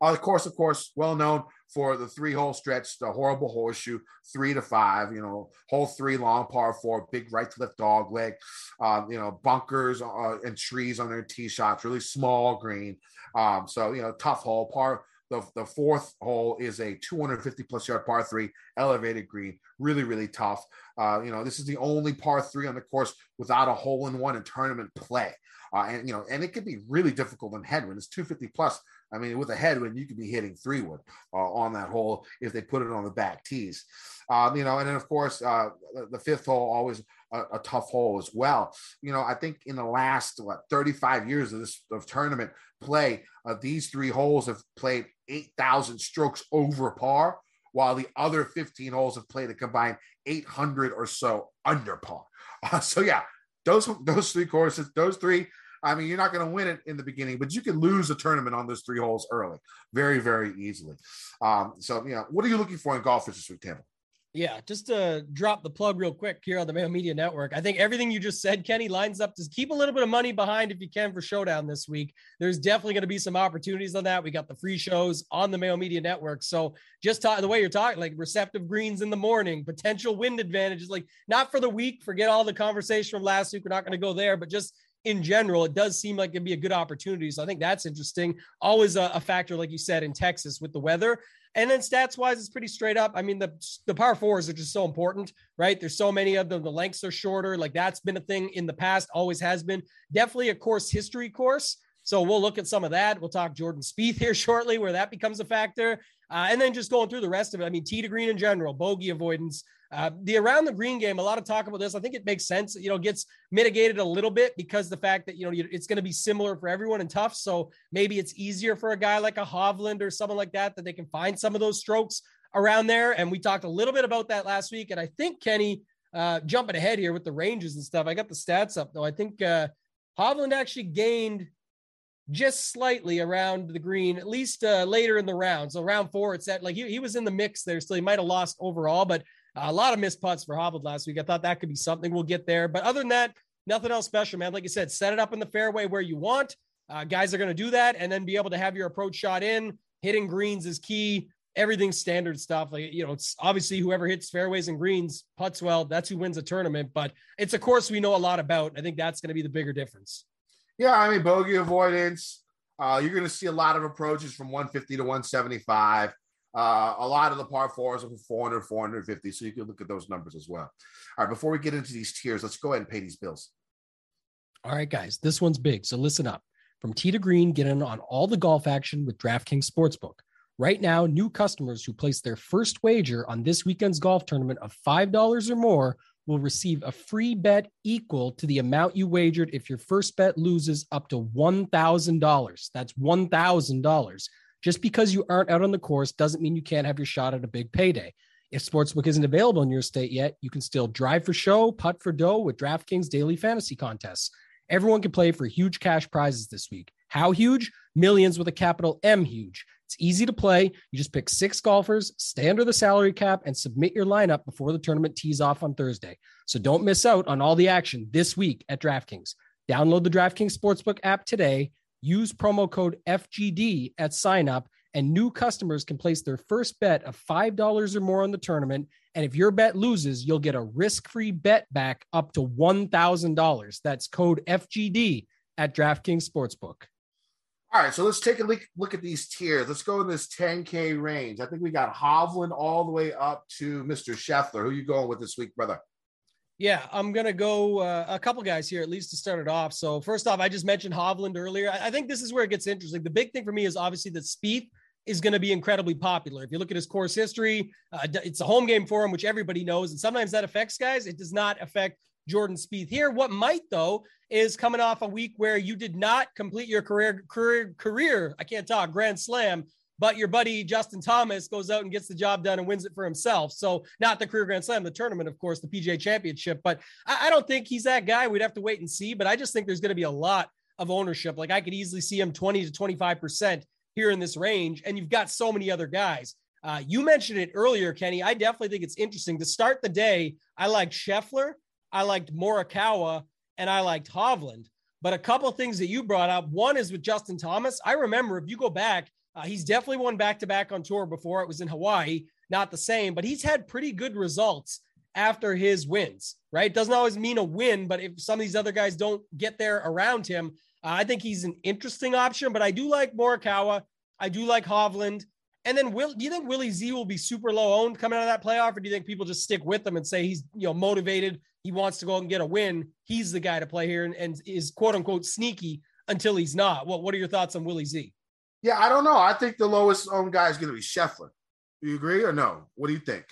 Uh, of course, of course, well known for the three hole stretch, the horrible horseshoe, three to five, you know, hole three, long par four, big right to left dog leg, um, you know, bunkers uh, and trees on their tee shots, really small green. Um, so, you know, tough hole. Par the, the fourth hole is a 250 plus yard par three elevated green, really, really tough. Uh, you know, this is the only par three on the course without a hole in one in tournament play. Uh, and you know, and it can be really difficult in headwind. It's 250 plus. I mean, with a headwind, you could be hitting three wood uh, on that hole if they put it on the back tees. Um, you know, and then of course uh, the, the, fifth hole always a, a, tough hole as well. You know, I think in the last what 35 years of this of tournament play, uh, these three holes have played 8,000 strokes over par, while the other 15 holes have played a combined 800 or so under par. Uh, so yeah, those those three courses, those three. I mean, you're not going to win it in the beginning, but you can lose a tournament on those three holes early, very, very easily. Um, so, you know, what are you looking for in golf this week, Tambo? Yeah, just to drop the plug real quick here on the Mayo Media Network. I think everything you just said, Kenny, lines up to keep a little bit of money behind if you can for Showdown this week. There's definitely going to be some opportunities on that. We got the free shows on the Mayo Media Network. So just talk, the way you're talking, like receptive greens in the morning, potential wind advantages, like not for the week. Forget all the conversation from last week. We're not going to go there, but just in general, it does seem like it'd be a good opportunity. So I think that's interesting. Always a, a factor, like you said, in Texas with the weather. And then stats wise, it's pretty straight up. I mean, the the par fours are just so important, right? There's so many of them. The lengths are shorter. Like that's been a thing in the past, always has been. Definitely a course history course. So we'll look at some of that. We'll talk Jordan Spieth here shortly, where that becomes a factor. Uh, and then just going through the rest of it. I mean, tee to green in general, bogey avoidance, uh, the around the green game, a lot of talk about this. I think it makes sense. You know, gets mitigated a little bit because the fact that you know it's going to be similar for everyone and tough. So maybe it's easier for a guy like a Hovland or someone like that that they can find some of those strokes around there. And we talked a little bit about that last week. And I think Kenny, uh, jumping ahead here with the ranges and stuff. I got the stats up though. I think uh, Hovland actually gained just slightly around the green, at least uh, later in the round. So round four, it's at like he, he was in the mix there. So he might have lost overall, but a lot of missed putts for Hovland last week. I thought that could be something. We'll get there. But other than that, nothing else special, man. Like you said, set it up in the fairway where you want. Uh, guys are going to do that and then be able to have your approach shot in. Hitting greens is key. everything's standard stuff. Like, you know, it's obviously whoever hits fairways and greens puts well, that's who wins a tournament. But it's a course we know a lot about. I think that's going to be the bigger difference. Yeah, I mean, bogey avoidance. Uh, you're going to see a lot of approaches from 150 to 175. Uh, a lot of the par fours are 400, 450. So you can look at those numbers as well. All right, before we get into these tiers, let's go ahead and pay these bills. All right, guys, this one's big. So listen up. From tee to green, get in on all the golf action with DraftKings Sportsbook. Right now, new customers who place their first wager on this weekend's golf tournament of $5 or more will receive a free bet equal to the amount you wagered if your first bet loses up to $1,000. That's $1,000. Just because you aren't out on the course doesn't mean you can't have your shot at a big payday. If Sportsbook isn't available in your state yet, you can still drive for show, putt for dough with DraftKings daily fantasy contests. Everyone can play for huge cash prizes this week. How huge? Millions with a capital M huge. It's easy to play. You just pick six golfers, stay under the salary cap, and submit your lineup before the tournament tees off on Thursday. So don't miss out on all the action this week at DraftKings. Download the DraftKings Sportsbook app today. Use promo code FGD at signup, and new customers can place their first bet of $5 or more on the tournament. And if your bet loses, you'll get a risk free bet back up to $1,000. That's code FGD at DraftKings Sportsbook. All right, so let's take a look, look at these tiers. Let's go in this 10K range. I think we got Hovland all the way up to Mr. Scheffler. Who are you going with this week, brother? Yeah, I'm gonna go uh, a couple guys here at least to start it off. So first off, I just mentioned Hovland earlier. I, think this is where it gets interesting. The big thing for me is obviously that Spieth is going to be incredibly popular. If you look at his course history, uh, it's a home game for him, which everybody knows, and sometimes that affects guys. It does not affect Jordan Spieth here. What might though is coming off a week where you did not complete your career career career. I can't talk Grand Slam, but your buddy Justin Thomas goes out and gets the job done and wins it for himself. So not the career Grand Slam, the tournament, of course, the PGA Championship. But I, I don't think he's that guy. We'd have to wait and see. But I just think there's going to be a lot of ownership. Like I could easily see him 20 to 25 percent here in this range, and you've got so many other guys. Uh, you mentioned it earlier, Kenny. I definitely think it's interesting to start the day. I liked Scheffler I liked Morikawa, and I liked Hovland. But a couple things that you brought up. One is with Justin Thomas. I remember if you go back, uh, he's definitely won back to back on tour before. It was in Hawaii, not the same, but he's had pretty good results after his wins, right? Doesn't always mean a win, but if some of these other guys don't get there around him, uh, I think he's an interesting option. But I do like Morikawa. I do like Hovland. And then will do you think Willie Z will be super low owned coming out of that playoff, or do you think people just stick with him and say he's you know motivated, he wants to go and get a win, he's the guy to play here and, and is quote unquote sneaky until he's not. What what are your thoughts on Willie Z? Yeah, I don't know. I think the lowest owned guy is going to be Scheffler. Do you agree or no? What do you think?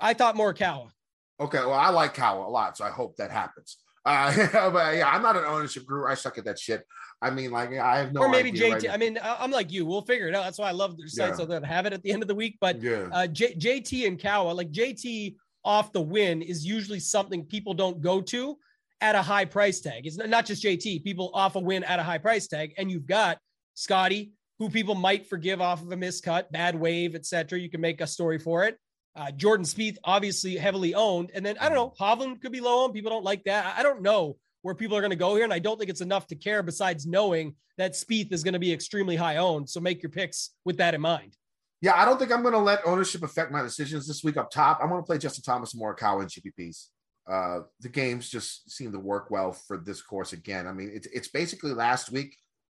I thought Morikawa. Okay, well, I like Kawa a lot, so I hope that happens. Uh, but yeah, I'm not an ownership guru. I suck at that shit. I mean, like, I have no. Or maybe JT. Right I mean, I'm like you. We'll figure it out. That's why I love the sites yeah. that have it at the end of the week. But yeah. uh, J- JT and Kawa, like JT off the win, is usually something people don't go to at a high price tag. It's not just JT. People off a win at a high price tag, and you've got Scotty, who people might forgive off of a miscut, bad wave, etc. You can make a story for it. Uh, Jordan Spieth, obviously heavily owned. And then I don't know, Hovland could be low owned. People don't like that. I don't know where people are going to go here. And I don't think it's enough to care besides knowing that Spieth is going to be extremely high owned. So make your picks with that in mind. Yeah, I don't think I'm going to let ownership affect my decisions this week up top. I'm going to play Justin Thomas, Morikawa, and GPPs. Uh, the games just seem to work well for this course again. I mean, it's, it's basically last week,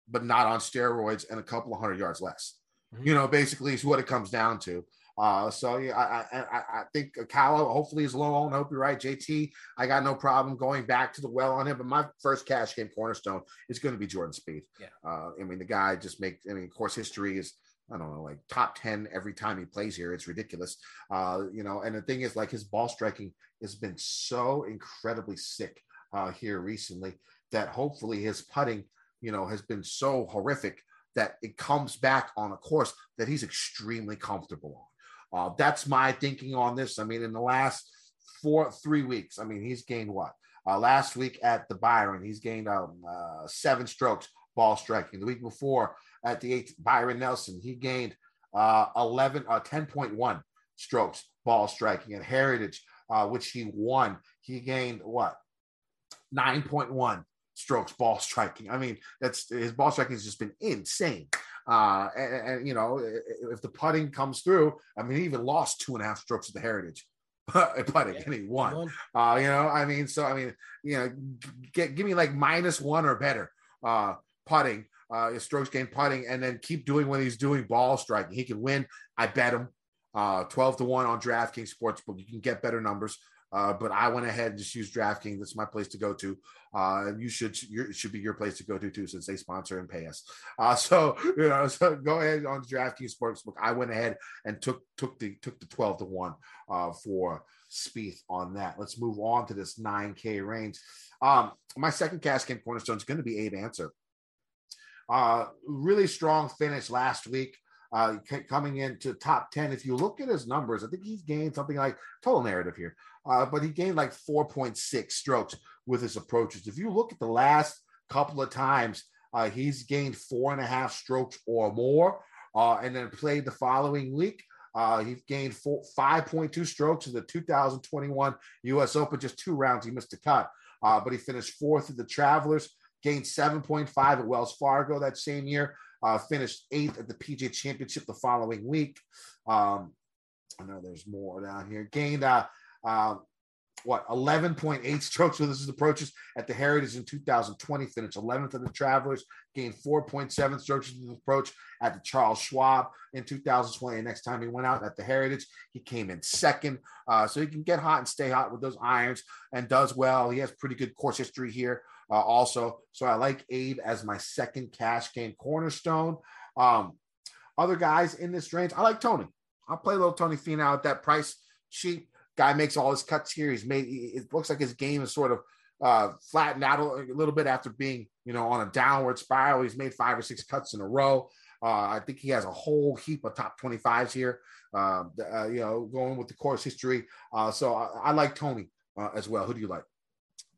but not on steroids and a couple of hundred yards less. Mm-hmm. You know, basically is what it comes down to. Uh, so yeah, I, I, I think Kawa hopefully is low on. I hope you're right, JT. I got no problem going back to the well on him. But my first cash game cornerstone is going to be Jordan Spieth. Yeah. Uh, I mean, the guy just makes. I mean, course history is I don't know, like top 10 every time he plays here. It's ridiculous. Uh, you know, and the thing is, like, his ball striking has been so incredibly sick uh, here recently that hopefully his putting, you know, has been so horrific that it comes back on a course that he's extremely comfortable on. Uh, that's my thinking on this. I mean, in the last four, three weeks, I mean, he's gained what? Uh, last week at the Byron, he's gained um, uh, seven strokes ball striking. The week before at the AT&T Byron Nelson, he gained uh, 11, uh, 10.1 strokes ball striking. At Heritage, uh, which he won, he gained what? 9.1 strokes ball striking. I mean, that's his ball striking has just been insane. Uh, and, and, you know, if the putting comes through, I mean, he even lost two and a half strokes at the Heritage. putting yeah, and he won. won. Uh, you know, I mean, so I mean, you know, get give me like minus one or better uh putting, uh strokes gained putting, and then keep doing what he's doing ball striking. He can win. I bet him uh 12 to 1 on DraftKings Sportsbook. You can get better numbers. Uh, but I went ahead and just used DraftKings. That's my place to go to. Uh, you should it should be your place to go to too, since they sponsor and pay us. Uh, so you know, so go ahead on DraftKings Sportsbook. I went ahead and took took the took the twelve to one uh, for Spieth on that. Let's move on to this nine K range. Um, my second cash game cornerstone is going to be Abe Ancer. Uh, really strong finish last week uh, coming into top 10. If you look at his numbers, I think he's gained something like total narrative here uh, but he gained like 4.6 strokes with his approaches. If you look at the last couple of times, uh, he's gained four and a half strokes or more, uh, and then played the following week. Uh, he gained four, 5.2 strokes in the 2021 U.S. Open, just two rounds. He missed a cut, uh, but he finished fourth at the Travelers, gained 7.5 at Wells Fargo that same year, uh, finished eighth at the PGA Championship the following week. Um, I know there's more down here. Gained uh, um, what 11.8 strokes with his approaches at the Heritage in 2020, finished 11th at the Travelers, gained 4.7 strokes with his approach at the Charles Schwab in 2020. And next time he went out at the Heritage, he came in second. Uh, so he can get hot and stay hot with those irons and does well. He has pretty good course history here uh, also. So I like Abe as my second cash game cornerstone. Um, other guys in this range, I like Tony. I'll play a little Tony Finau at that price sheet. Guy makes all his cuts here. He's made. It looks like his game is sort of uh, flattened out a little bit after being, you know, on a downward spiral. He's made five or six cuts in a row. Uh, I think he has a whole heap of top 25s here, uh, uh, you know, going with the course history. Uh, so I, I, like Tony uh, as well. Who do you like?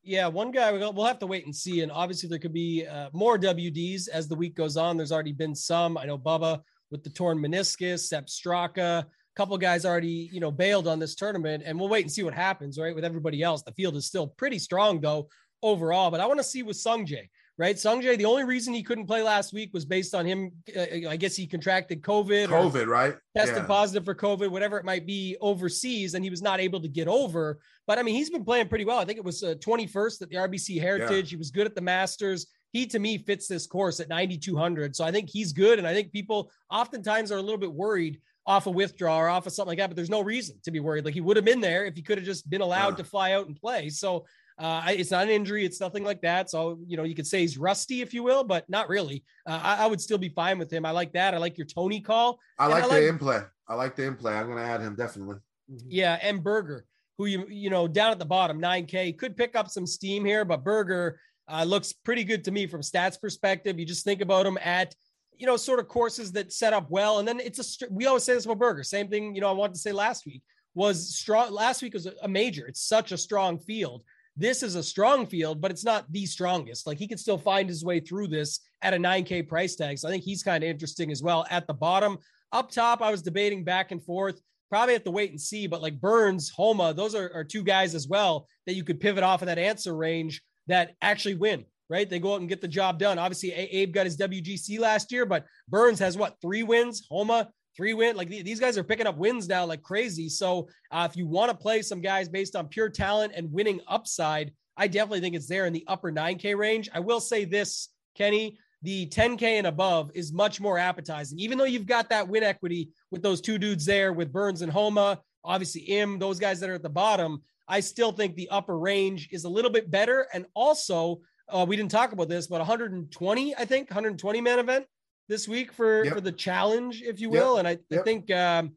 Yeah, one guy we'll have to wait and see. And obviously, there could be uh, more WDs as the week goes on. There's already been some. I know Bubba with the torn meniscus, Sepp Straka, a couple guys already, you know, bailed on this tournament, and we'll wait and see what happens, right? With everybody else, the field is still pretty strong though overall. But I want to see with Sungjae, right? Sungjae, the only reason he couldn't play last week was based on him. Uh, I guess he contracted COVID. COVID, right? Tested yeah. positive for COVID, whatever it might be overseas, and he was not able to get over. But I mean, he's been playing pretty well. I think it was uh, 21st at the RBC Heritage. Yeah. He was good at the Masters. He to me fits this course at 9,200. So I think he's good. And I think people oftentimes are a little bit worried off a withdrawal or off of something like that, but there's no reason to be worried. Like he would have been there if he could have just been allowed to fly out and play. So uh, it's not an injury. It's nothing like that. So, you know, you could say he's rusty, if you will, but not really. Uh, I, I, would still be fine with him. I like that. I like your Tony call. I like, I like the in play. I like the in play. I'm going to add him definitely. Mm-hmm. Yeah. And Berger, who you, you know, down at the bottom, 9K, could pick up some steam here, but Berger uh, looks pretty good to me from stats perspective. You just think about him at you know, sort of courses that set up well. And then it's a, we always say this about Berger. Same thing, you know, I wanted to say last week was strong. Last week was a major. It's such a strong field. This is a strong field, but it's not the strongest. Like he can still find his way through this at a 9K price tag. So I think he's kind of interesting as well. At the bottom, up top, I was debating back and forth. Probably have to wait and see, but like Burns, Homa, those are, are two guys as well that you could pivot off of that Ancer range that actually win right? They go out and get the job done. Obviously, Abe got his WGC last year, but Burns has what three wins? Homa three win. Like these guys are picking up wins now like crazy. So uh, if you want to play some guys based on pure talent and winning upside, I definitely think it's there in the upper 9K range. I will say this, Kenny. The 10K and above is much more appetizing, even though you've got that win equity with those two dudes there with Burns and Homa, obviously Im, those guys that are at the bottom. I still think the upper range is a little bit better. And also, uh, we didn't talk about this, but 120, I think, 120 man event this week for yep. for the challenge, if you will. Yep. And I, yep. I think, um,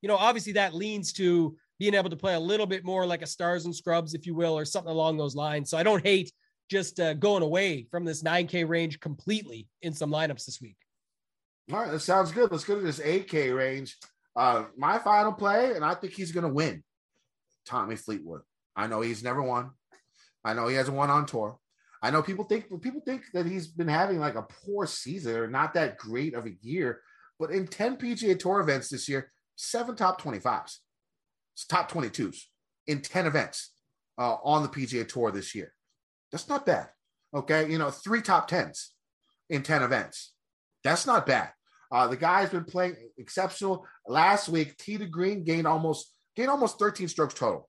you know, obviously that leans to being able to play a little bit more like a stars and scrubs, if you will, or something along those lines. So I don't hate just uh, going away from this 9K range completely in some lineups this week. All right, that sounds good. Let's go to this 8K range. Uh, my final play, and I think he's going to win. Tommy Fleetwood. I know he's never won. I know he hasn't won on tour. I know people think people think that he's been having like a poor season or not that great of a year, but in 10 PGA Tour events this year, seven top 25s, top 22s in 10 events uh, on the PGA Tour this year. That's not bad. Okay. You know, three top 10s in 10 events. That's not bad. Uh, the guy's been playing exceptional. Last week, Tee to Green gained almost gained almost 13 strokes total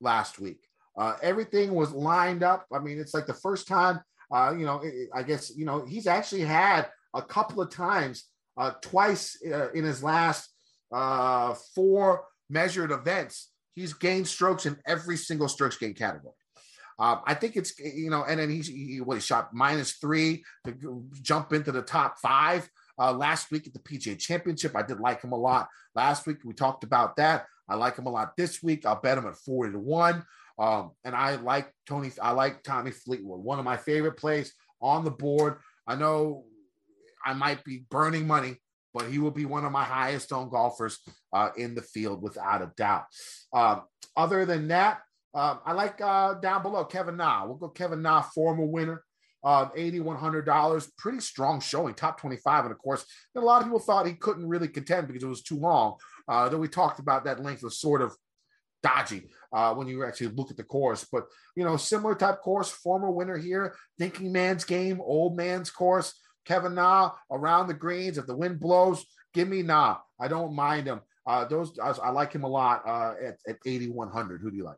last week. Uh, everything was lined up. I mean, it's like the first time. Uh, you know, I guess you know he's actually had a couple of times, uh, twice uh, in his last uh, four measured events. He's gained strokes in every single strokes gain category. Um, I think it's you know, and then he's he, what he shot minus three to jump into the top five. Uh, last week at the PGA Championship, I did like him a lot. Last week we talked about that. I like him a lot this week. I'll bet him at forty to one. Um, and I like Tony. I like Tommy Fleetwood, one of my favorite plays on the board. I know I might be burning money, but he will be one of my highest owned golfers uh, in the field without a doubt. Um, other than that, um, I like uh, down below Kevin Na. We'll go Kevin Na, former winner, uh, $8,100. Pretty strong showing, top 25. And of course, and a lot of people thought he couldn't really contend because it was too long. Uh, though we talked about that length was sort of dodgy uh, when you actually look at the course. But, you know, similar type course, former winner here, thinking man's game, old man's course. Kevin Na around the greens. If the wind blows, give me Na. I don't mind him. Uh, those I, I, like him a lot uh, at, at 8,100. Who do you like?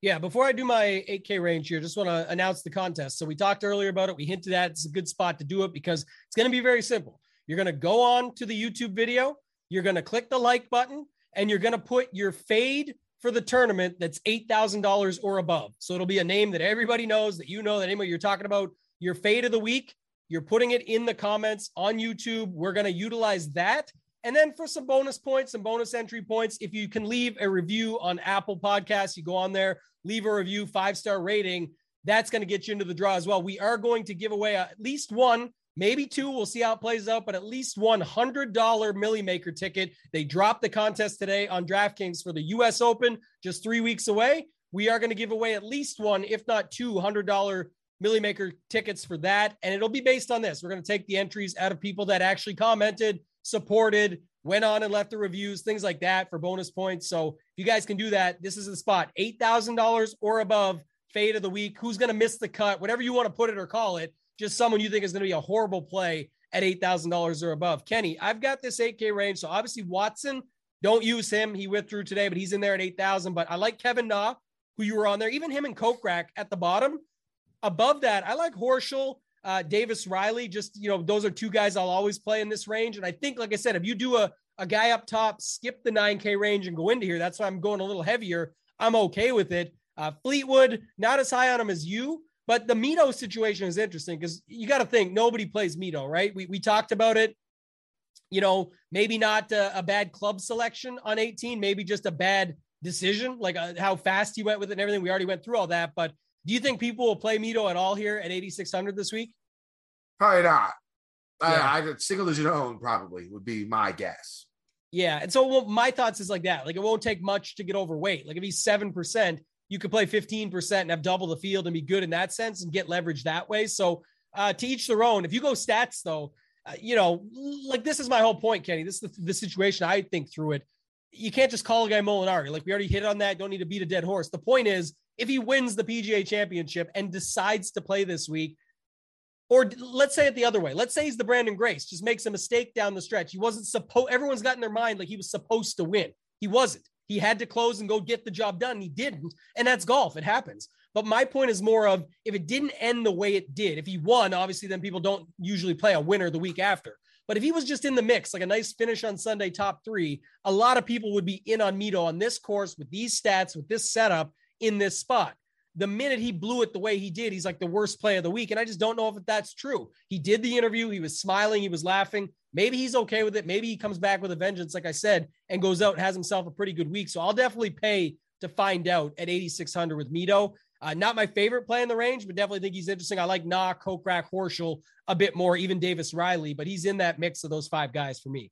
Yeah, before I do my 8K range here, just want to announce the contest. So we talked earlier about it. We hinted at it's a good spot to do it because it's going to be very simple. You're going to go on to the YouTube video, you're going to click the like button, and you're going to put your fade for the tournament that's $8,000 or above. So it'll be a name that everybody knows that you know that anybody you're talking about. Your fade of the week, you're putting it in the comments on YouTube. We're going to utilize that and then for some bonus points, some bonus entry points, if you can leave a review on Apple Podcasts, you go on there, leave a review, five star rating. That's going to get you into the draw as well. We are going to give away at least one, maybe two. We'll see how it plays out, but at least one $100 Milly Maker ticket. They dropped the contest today on DraftKings for the US Open, just three weeks away. We are going to give away at least one, if not two $100 Milly Maker tickets for that. And it'll be based on this. We're going to take the entries out of people that actually commented supported, went on and left the reviews, things like that for bonus points. So if you guys can do that, this is the spot $8,000 or above fade of the week. Who's going to miss the cut, whatever you want to put it or call it, just someone you think is going to be a horrible play at $8,000 or above. Kenny, I've got this 8K range. So obviously, Watson, don't use him. He withdrew today, but he's in there at 8,000. But I like Kevin Na, who you were on there, even him and Kokrak at the bottom. Above that, I like Horschel uh, Davis Riley. Just you know, those are two guys I'll always play in this range. And I think, like I said, if you do a a guy up top, skip the 9K range and go into here, that's why I'm going a little heavier. I'm okay with it. Uh, Fleetwood, not as high on him as you, but the Mito situation is interesting because you got to think nobody plays Mito, right? We, we talked about it. You know, maybe not a, a bad club selection on 18, maybe just a bad decision, like uh, how fast he went with it and everything. We already went through all that, but do you think people will play Mito at all here at 8,600 this week? Probably not. Yeah. I, I single digit own probably would be my guess. Yeah. And so well, my thoughts is like that. Like it won't take much to get overweight. Like if he's 7%, you could play 15% and have double the field and be good in that sense and get leverage that way. So uh, to each their own. If you go stats though, uh, you know, like this is my whole point, Kenny. This is the, the situation I think through it. You can't just call a guy Molinari. Like we already hit on that. Don't need to beat a dead horse. The point is, if he wins the PGA championship and decides to play this week, or let's say it the other way. Let's say he's the Branden Grace, just makes a mistake down the stretch. He wasn't supposed, everyone's got in their mind like he was supposed to win. He wasn't. He had to close and go get the job done. He didn't. And that's golf. It happens. But my point is more of if it didn't end the way it did, if he won, obviously, then people don't usually play a winner the week after. But if he was just in the mix, like a nice finish on Sunday, top three, a lot of people would be in on Mito on this course with these stats, with this setup in this spot the minute he blew it the way he did, he's like the worst play of the week. And I just don't know if that's true. He did the interview, he was smiling, he was laughing. Maybe he's okay with it. Maybe he comes back with a vengeance, like I said, and goes out and has himself a pretty good week. So I'll definitely pay to find out at 8,600 with Mito. Uh, not my favorite play in the range, but definitely think he's interesting. I like Na, Kokrak, Horschel a bit more, even Davis Riley, but he's in that mix of those five guys for me.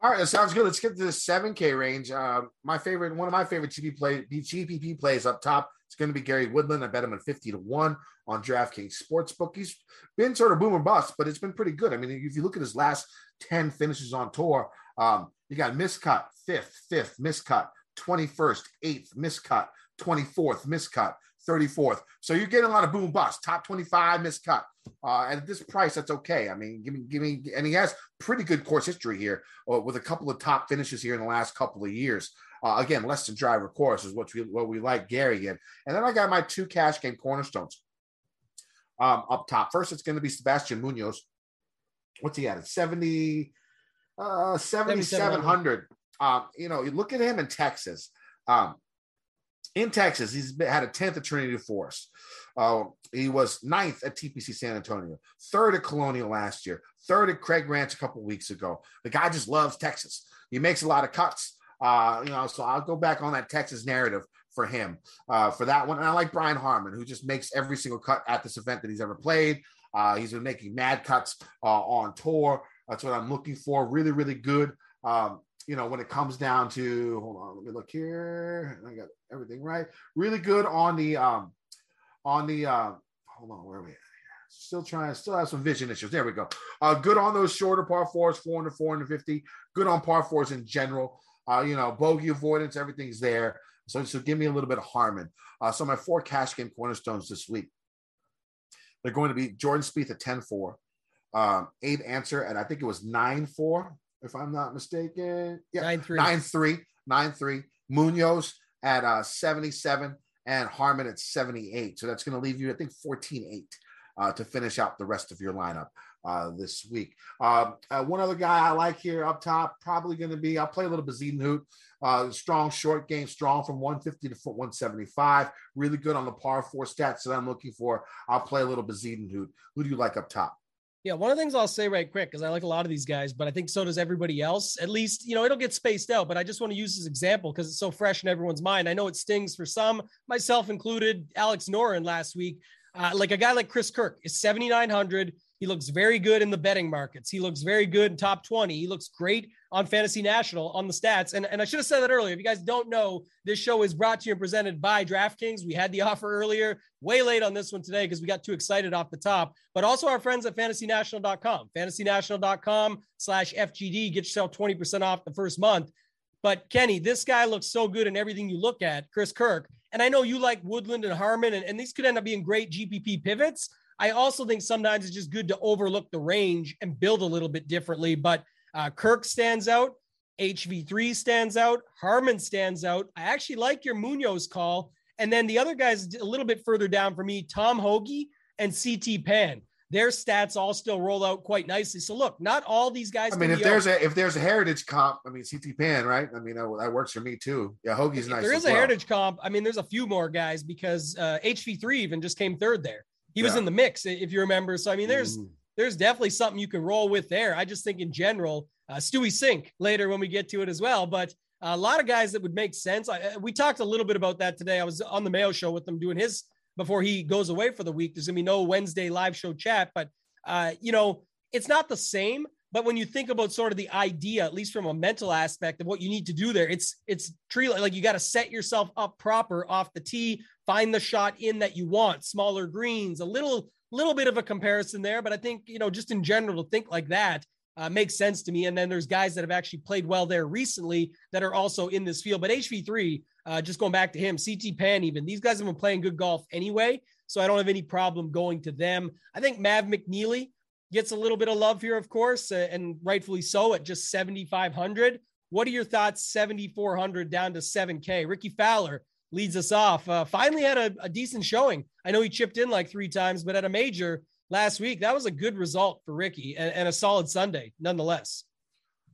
All right, that sounds good. Let's get to the 7K range. Uh, my favorite, one of my favorite GP play, GPP plays up top it's going to be Gary Woodland. I bet him at 50 to 1 on DraftKings Sportsbook. He's been sort of boomer bust, but it's been pretty good. I mean, if you look at his last 10 finishes on tour, um, you got miscut, fifth, fifth, miscut, 21st, eighth, miscut, 24th, miscut, 34th. So you're getting a lot of boom bust, top 25 miscut. Uh, and at this price, that's okay. I mean, give me, give me, and he has pretty good course history here uh, with a couple of top finishes here in the last couple of years. Uh, again, less than driver course is what we what we like Gary in. And then I got my two cash game cornerstones um, up top. First, it's going to be Sebastian Munoz. What's he at? 70, uh, 7,700. Um, you know, you look at him in Texas. Um, in Texas, he's had a 10th at Trinity Forest. Uh, he was ninth at TPC San Antonio, third at Colonial last year, third at Craig Ranch a couple weeks ago. The guy just loves Texas. He makes a lot of cuts. Uh, you know, so I'll go back on that Texas narrative for him uh, for that one. And I like Brian Harman, who just makes every single cut at this event that he's ever played. Uh, he's been making mad cuts uh, on tour. That's what I'm looking for. Really, really good. Um, you know, when it comes down to hold on, let me look here. I got everything right. Really good on the um on the uh hold on, where are we at? Still trying, still have some vision issues. There we go. Uh, good on those shorter par fours, 400, 450. Good on par fours in general. Uh, you know, bogey avoidance, everything's there. So, so give me a little bit of Harman. Uh, so my four cash game cornerstones this week. They're going to be Jordan Spieth at 10-4, um, Abe Ancer, and I think it was 9-4 if I'm not mistaken. Yeah, nine three, nine three, nine three. Munoz at uh, 77 and Harman at 78. So that's going to leave you, I think, 14 8 uh, to finish out the rest of your lineup uh, this week. Um, uh, one other guy I like here up top, probably going to be, I'll play a little Bezuidenhout. Uh, strong short game, strong from 150 to 175. Really good on the par four stats that I'm looking for. I'll play a little Bezuidenhout. Who do you like up top? Yeah, one of the things I'll say right quick because I like a lot of these guys, but I think so does everybody else. At least, you know, it'll get spaced out, but I just want to use this example because it's so fresh in everyone's mind. I know it stings for some, myself included. Alex Noren last week, uh, like a guy like Chris Kirk is 7,900. He looks very good in the betting markets. He looks very good in top 20. He looks great on Fantasy National on the stats. And, and I should have said that earlier. If you guys don't know, this show is brought to you and presented by DraftKings. We had the offer earlier, way late on this one today because we got too excited off the top, but also our friends at fantasynational.com. Fantasynational.com slash FGD. Get yourself 20% off the first month. But Kenny, this guy looks so good in everything you look at, Chris Kirk. And I know you like Woodland and Harman, and, and these could end up being great GPP pivots. I also think sometimes it's just good to overlook the range and build a little bit differently. But uh, Kirk stands out. HV3 stands out. Harman stands out. I actually like your Munoz call. And then the other guys a little bit further down for me, Tom Hoge and CT Pan. Their stats all still roll out quite nicely. So look, not all these guys. I mean, if there's a if there's a heritage comp, I mean CT Pan, right? I mean that, that works for me too. Yeah, Hoge's nice. There is a well. heritage comp. I mean, there's a few more guys because uh, HV3 even just came third there he was in the mix if you remember. So I mean, there's mm. there's definitely something you can roll with there. I just think in general, uh, Stewie Cink later when we get to it as well, but a lot of guys that would make sense. I, uh, we talked a little bit about that today. I was on the Mayo show with him doing his before he goes away for the week. There's gonna be no Wednesday live show chat, but uh, you know, it's not the same. But when you think about sort of the idea, at least from a mental aspect of what you need to do there, it's it's tree like you got to set yourself up proper off the tee, find the shot in that you want, smaller greens, a little little bit of a comparison there. But I think you know just in general to think like that uh, makes sense to me. And then there's guys that have actually played well there recently that are also in this field. But HV3, uh, just going back to him, CT Pan, even these guys have been playing good golf anyway. So I don't have any problem going to them. I think Mav McNealy gets a little bit of love here, of course, uh, and rightfully so at just 7,500. What are your thoughts? 7,400 down to 7K. Rickie Fowler leads us off. Uh, finally had a, a, decent showing. I know he chipped in like three times, but at a major last week, that was a good result for Ricky and, and a solid Sunday nonetheless.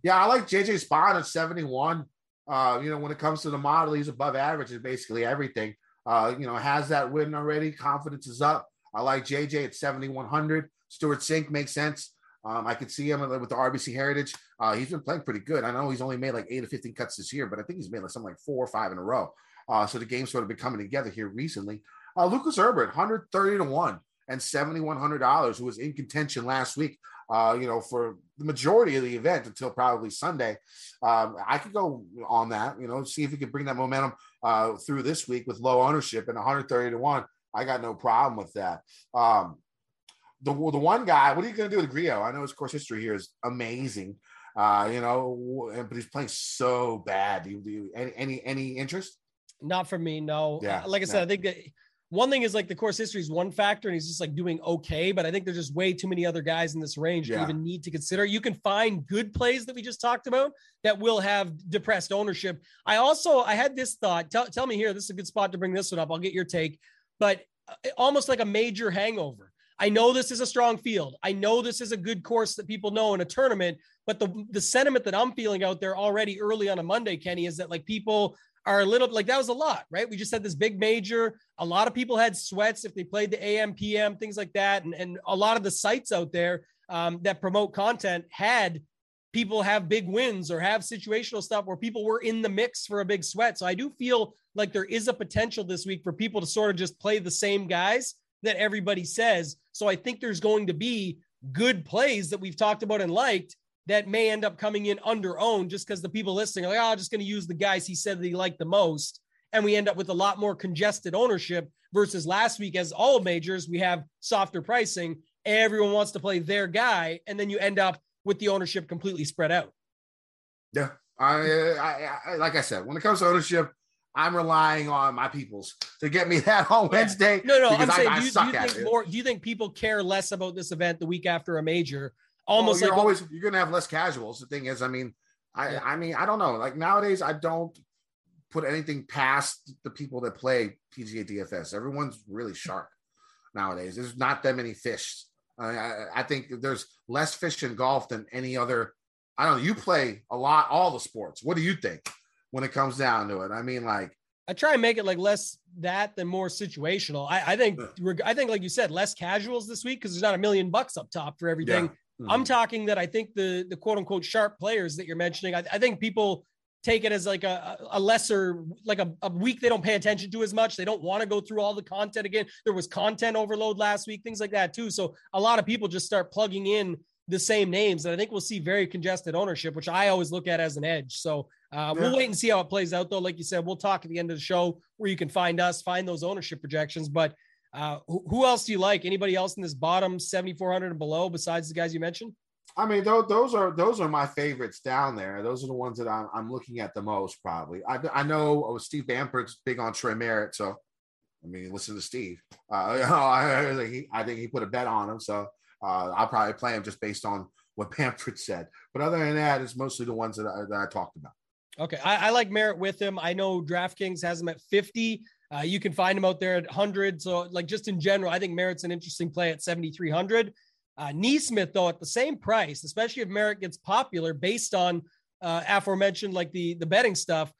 Yeah, I like JJ Spaun at 71. Uh, you know, when it comes to the model, he's above average in basically everything. Uh, you know, has that win already. Confidence is up. I like JJ at 7,100. Stewart Cink makes sense. Um, I could see him with the RBC Heritage. Uh, he's been playing pretty good. I know he's only made like eight or 15 cuts this year, but I think he's made like something like four or five in a row. Uh, so the game's sort of been coming together here recently. Uh, Lucas Herbert, 130 to 1 and $7,100, who was in contention last week, uh, you know, for the majority of the event until probably Sunday. Um, I could go on that, you know, see if we could bring that momentum uh, through this week with low ownership and 130 to 1. I got no problem with that. Um, the the one guy, what are you going to do with Grillo? I know his course history here is amazing, uh, you know, but he's playing so bad. Do you, do you any any any interest? Not for me, no. Yeah, like I said, I think that one thing is like the course history is one factor and he's just like doing okay, but I think there's just way too many other guys in this range yeah. to even need to consider. You can find good plays that we just talked about that will have depressed ownership. I also I had this thought. Tell, tell me here, this is a good spot to bring this one up. I'll get your take, but uh, almost like a major hangover. I know this is a strong field. I know this is a good course that people know in a tournament, but the the sentiment that I'm feeling out there already early on a Monday, Kenny, is that like people are a little like that was a lot, right? We just had this big major. A lot of people had sweats if they played the AM, PM, things like that. And, and a lot of the sites out there um, that promote content had people have big wins or have situational stuff where people were in the mix for a big sweat. So I do feel like there is a potential this week for people to sort of just play the same guys that everybody says. So I think there's going to be good plays that we've talked about and liked that may end up coming in under owned just because the people listening are like, oh, I'm just going to use the guys he said that he liked the most. And we end up with a lot more congested ownership versus last week, as all majors, we have softer pricing. Everyone wants to play their guy. And then you end up with the ownership completely spread out. Yeah. I, I, I like I said, when it comes to ownership, I'm relying on my peoples to get me that on Wednesday. No, no, I'm saying, I, do, you, do you think more? Do you think people care less about this event the week after a major almost well, you're like always you're gonna have less casuals. The thing is, I mean, I yeah. I mean, I don't know. Like nowadays, I don't put anything past the people that play PGA DFS. Everyone's really sharp nowadays. There's not that many fish. I, I think there's less fish in golf than any other. I don't know. You play a lot, all the sports. What do you think when it comes down to it? I mean, like I try and make it like less that than more situational. I, I think I think like you said, less casuals this week because there's not a million bucks up top for everything. Yeah. Mm-hmm. I'm talking that I think the the quote unquote sharp players that you're mentioning, I, I think people take it as like a, a lesser like a, a, week they don't pay attention to as much they don't want to go through all the content again there was content overload last week things like that too so a lot of people just start plugging in the same names and i think we'll see very congested ownership which i always look at as an edge so uh, we'll wait and see how it plays out though like you said we'll talk at the end of the show where you can find us find those ownership projections but uh, who, who, else do you like? Anybody else in this bottom 7,400 and below besides the guys you mentioned? I mean, those, those are those are my favorites down there. Those are the ones that I'm, I'm looking at the most, probably. I, I know oh, Steve Bamford's big on Troy Merritt, so I mean, listen to Steve. Uh, I, he, I think he put a bet on him, so uh, I'll probably play him just based on what Bamford said. But other than that, it's mostly the ones that I, that I talked about. Okay, I, I like Merritt with him. I know DraftKings has him at 50. Uh, you can find him out there at 100. So, like, just in general, I think Merritt's an interesting play at 7,300. Uh, NeSmith, though, at the same price, especially if Merritt gets popular based on uh, aforementioned, like the, the betting stuff,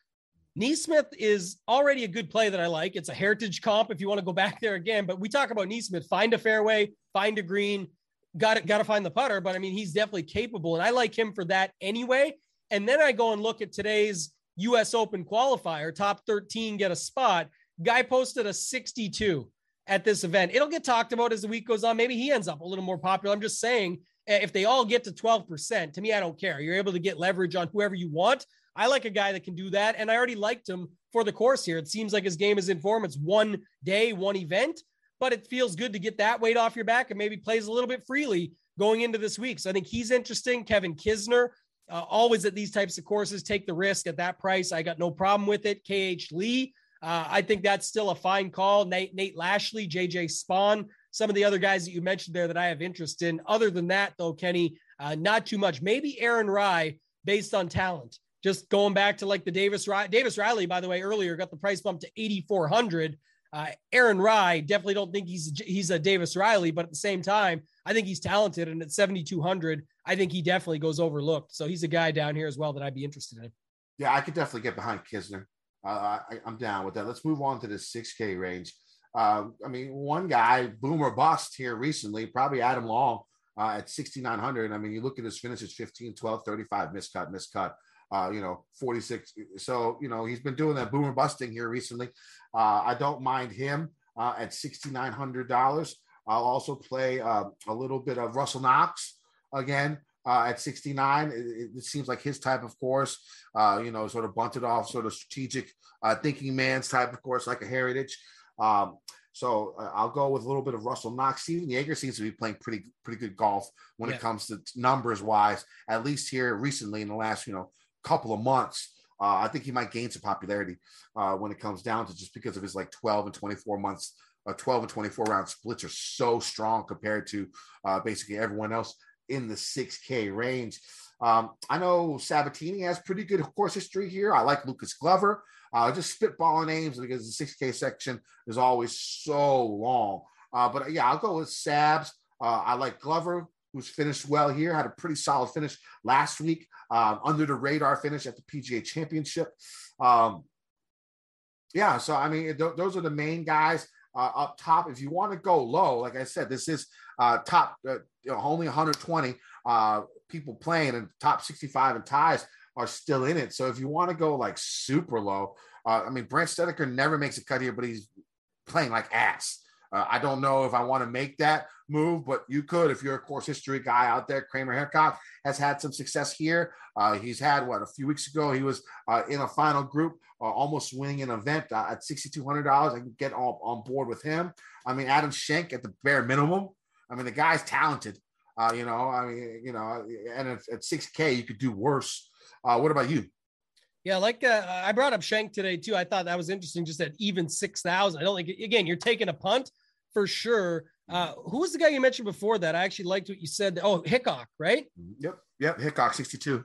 NeSmith is already a good play that I like. It's a heritage comp if you want to go back there again. But we talk about NeSmith, find a fairway, find a green, got to, got to find the putter. But I mean, he's definitely capable. And I like him for that anyway. And then I go and look at today's US Open qualifier, top 13 get a spot. Guy posted a 62 at this event. It'll get talked about as the week goes on. Maybe he ends up a little more popular. I'm just saying, eh, if they all get to 12%, to me, I don't care. You're able to get leverage on whoever you want. I like a guy that can do that. And I already liked him for the course here. It seems like his game is in form. It's one day, one event, but it feels good to get that weight off your back and maybe plays a little bit freely going into this week. So I think he's interesting. Kevin Kisner, uh, always at these types of courses, take the risk at that price. I got no problem with it. KH Lee, uh, I think that's still a fine call. Nate, Nate Lashley, JJ Spaun, some of the other guys that you mentioned there that I have interest in. Other than that, though, Kenny, uh, not too much. Maybe Aaron Rai based on talent. Just going back to like the Davis Davis Riley, by the way, earlier got the price bump to 8,400. Uh, Aaron Rai definitely don't think he's he's a Davis Riley, but at the same time, I think he's talented. And at 7,200, I think he definitely goes overlooked. So he's a guy down here as well that I'd be interested in. Yeah, I could definitely get behind Kisner. Uh, I, am down with that. Let's move on to the 6K range. Uh, I mean, one guy, boomer bust here recently, probably Adam Long uh, at 6,900. I mean, you look at his finishes 15, 12, 35, miscut, miscut, uh, you know, 46. So, you know, he's been doing that boomer busting here recently. Uh, I don't mind him uh, at $6,900. I'll also play uh, a little bit of Russell Knox again uh, at 69. It, it, seems like his type of course, uh, you know, sort of bunted off, sort of strategic uh, thinking man's type of course, like a heritage. Um, so uh, I'll go with a little bit of Russell Knox. Stephan Jaeger seems to be playing pretty pretty good golf when yeah. it comes to numbers wise, at least here recently in the last you know couple of months. Uh, I think he might gain some popularity uh, when it comes down to just because of his like 12 and 24 months uh, 12 and 24 round splits are so strong compared to uh, basically everyone else in the 6K range. Um, I know Sabatini has pretty good course history here. I like Lucas Glover. Uh, just spitballing names because the 6K section is always so long. Uh, but yeah, I'll go with Sabs. Uh, I like Glover, who's finished well here, had a pretty solid finish last week, um, under the radar finish at the PGA Championship. Um, yeah, so I mean, th- those are the main guys uh, up top. If you want to go low, like I said, this is uh, top uh, you know, only 120 uh, people playing, and top 65 and ties are still in it. So if you want to go like super low, uh, I mean, Brandt Snedeker never makes a cut here, but he's playing like ass. Uh, I don't know if I want to make that move, but you could if you're a course history guy out there. Kramer Hickok has had some success here. Uh, he's had what a few weeks ago he was uh, in a final group, uh, almost winning an event uh, at sixty two hundred dollars. I can get all on board with him. I mean, Adam Schenk at the bare minimum. I mean, the guy's talented. Uh, you know, I mean, you know, and at six K you could do worse. what about you? Yeah, like uh, I brought up Schenk today too. I thought that was interesting, just at even six thousand. I don't think again you're taking a punt for sure. Uh, who was the guy you mentioned before that? I actually liked what you said. Oh, Hickok, right? Yep, yep, Hickok, sixty-two.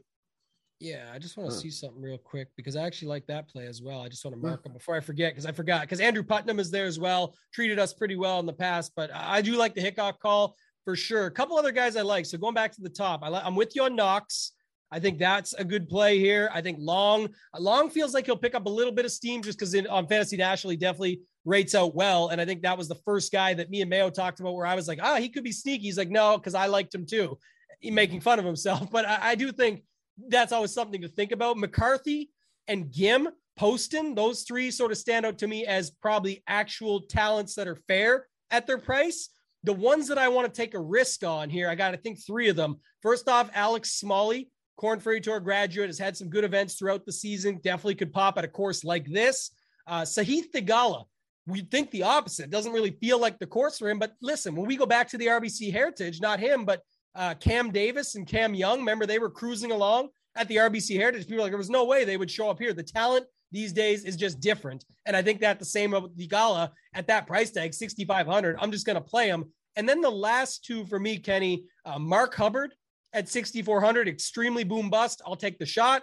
Yeah, I just want to huh. see something real quick because I actually like that play as well. I just want to mark him before I forget because I forgot because Andrew Putnam is there as well. Treated us pretty well in the past, but I do like the Hickok call for sure. A couple other guys I like. So going back to the top, I i'm with you on Knox. I think that's a good play here. I think Long Long feels like he'll pick up a little bit of steam just because on Fantasy National he definitely rates out well. And I think that was the first guy that me and Mayo talked about where I was like, ah, he could be sneaky. He's like, no, because I liked him too. He making fun of himself. But I, I, do think that's always something to think about. McCarthy and Ghim, Poston, those three sort of stand out to me as probably actual talents that are fair at their price. The ones that I want to take a risk on here, I got to think three of them. First off, Alex Smalley, Corn Ferry Tour graduate, has had some good events throughout the season. Definitely could pop at a course like this. Uh, Sahith Theegala, we think the opposite. It doesn't really feel like the course for him. But listen, when we go back to the RBC Heritage, not him, but uh, Cam Davis and Cam Young, remember they were cruising along at the RBC Heritage. People like there was no way they would show up here. The talent these days is just different, and I think that the same with Theegala at that price tag, sixty five hundred. I'm just going to play him. And then the last two for me, Kenny, uh, Mark Hubbard at 6,400, extremely boom bust. I'll take the shot.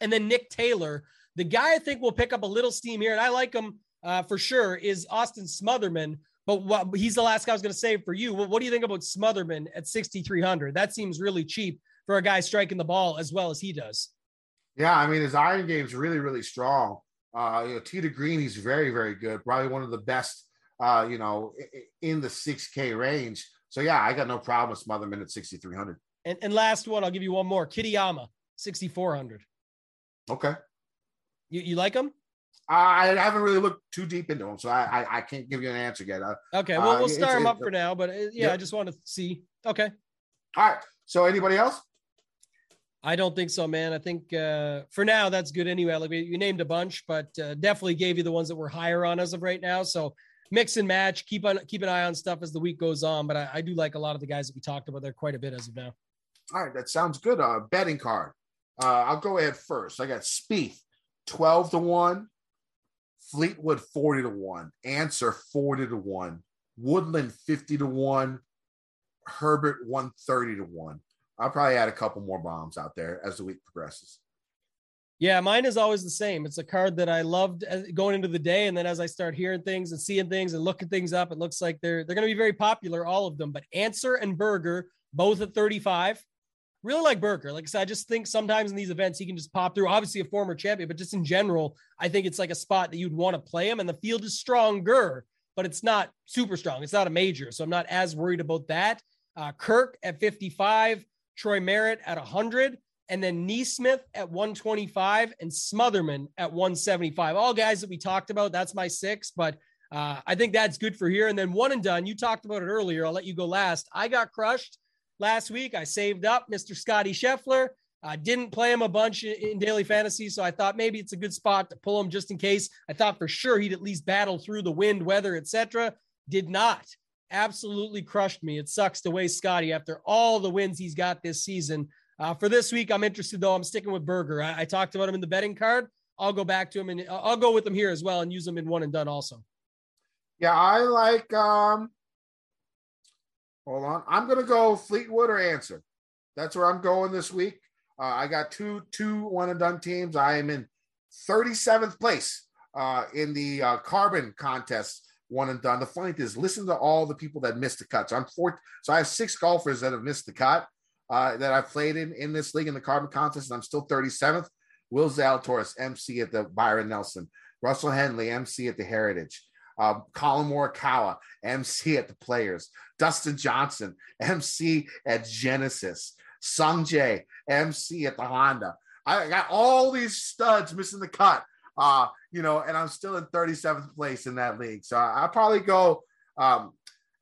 And then Nick Taylor, the guy I think will pick up a little steam here, and I like him uh, for sure is Austin Smotherman. But what, he's the last guy I was going to say for you. What, what do you think about Smotherman at 6,300? That seems really cheap for a guy striking the ball as well as he does. Yeah, I mean his iron game is really, really strong. Uh, you know, to Green, he's very, very good. Probably one of the best, uh, you know, in the 6K range. So yeah, I got no problem with Smotherman at 6,300. And, and last one, I'll give you one more. Kitayama, 6,400. Okay. You, you like him? I haven't really looked too deep into them, so I I, I can't give you an answer yet. Uh, okay, well we'll uh, start them up for now, but uh, yeah. I just want to see. Okay. All right. So anybody else? I don't think so, man. I think uh, for now that's good anyway. Like you named a bunch, but uh, definitely gave you the ones that were higher on as of right now. So mix and match. Keep on keep an eye on stuff as the week goes on. But I, I do like a lot of the guys that we talked about there quite a bit as of now. All right, that sounds good. Uh, betting card. Uh, I'll go ahead first. I got Spieth, twelve to one. Fleetwood 40 to 1, Ancer 40 to 1, Woodland 50 to 1, Herbert 130 to 1. I'll probably add a couple more bombs out there as the week progresses. Yeah, mine is always the same. It's a card that I loved uh, going into the day, and then as I start hearing things and seeing things and looking things up, it looks like they're they're going to be very popular, all of them. But Ancer and Berger both at 35 really like Berger. Like I said, I just think sometimes in these events he can just pop through. Obviously, a former champion, but just in general, I think it's like a spot that you'd want to play him. And the field is stronger, but it's not super strong. It's not a major, so I'm not as worried about that. Uh, Kirk at 55, Troy Merritt at 100, and then NeSmith at 125, and Smotherman at 175. All guys that we talked about. That's my six, but. Uh, I think that's good for here. And then one and done. You talked about it earlier. I'll let you go last. I got crushed last week. I saved up Mr. Scotty Scheffler. I didn't play him a bunch in daily fantasy, so I thought maybe it's a good spot to pull him just in case. I thought for sure he'd at least battle through the wind, weather, etc. Did not. Absolutely crushed me. It sucks to waste Scotty after all the wins he's got this season. Uh, for this week, I'm interested though. I'm sticking with Berger. I, I talked about him in the betting card. I'll go back to him and I'll go with him here as well and use him in one and done also. Yeah, I like. um Hold on, I'm gonna go Fleetwood or Ancer. That's where I'm going this week. Uh, I got two two one and done teams. I am in 37th place uh, in the uh, carbon contest one and done. The funny thing is, listen to all the people that missed the cut. So I'm four. So I have six golfers that have missed the cut uh, that I've played in in this league in the carbon contest, and I'm still 37th. Will Zalatoris, MC at the Byron Nelson. Russell Henley, MC at the Heritage. Uh, Collin Morikawa, MC at the Players. Dustin Johnson, MC at Genesis. Sung Jae, MC at the Honda. I got all these studs missing the cut. Uh, you know, and I'm still in 37th place in that league. So I, will probably go um,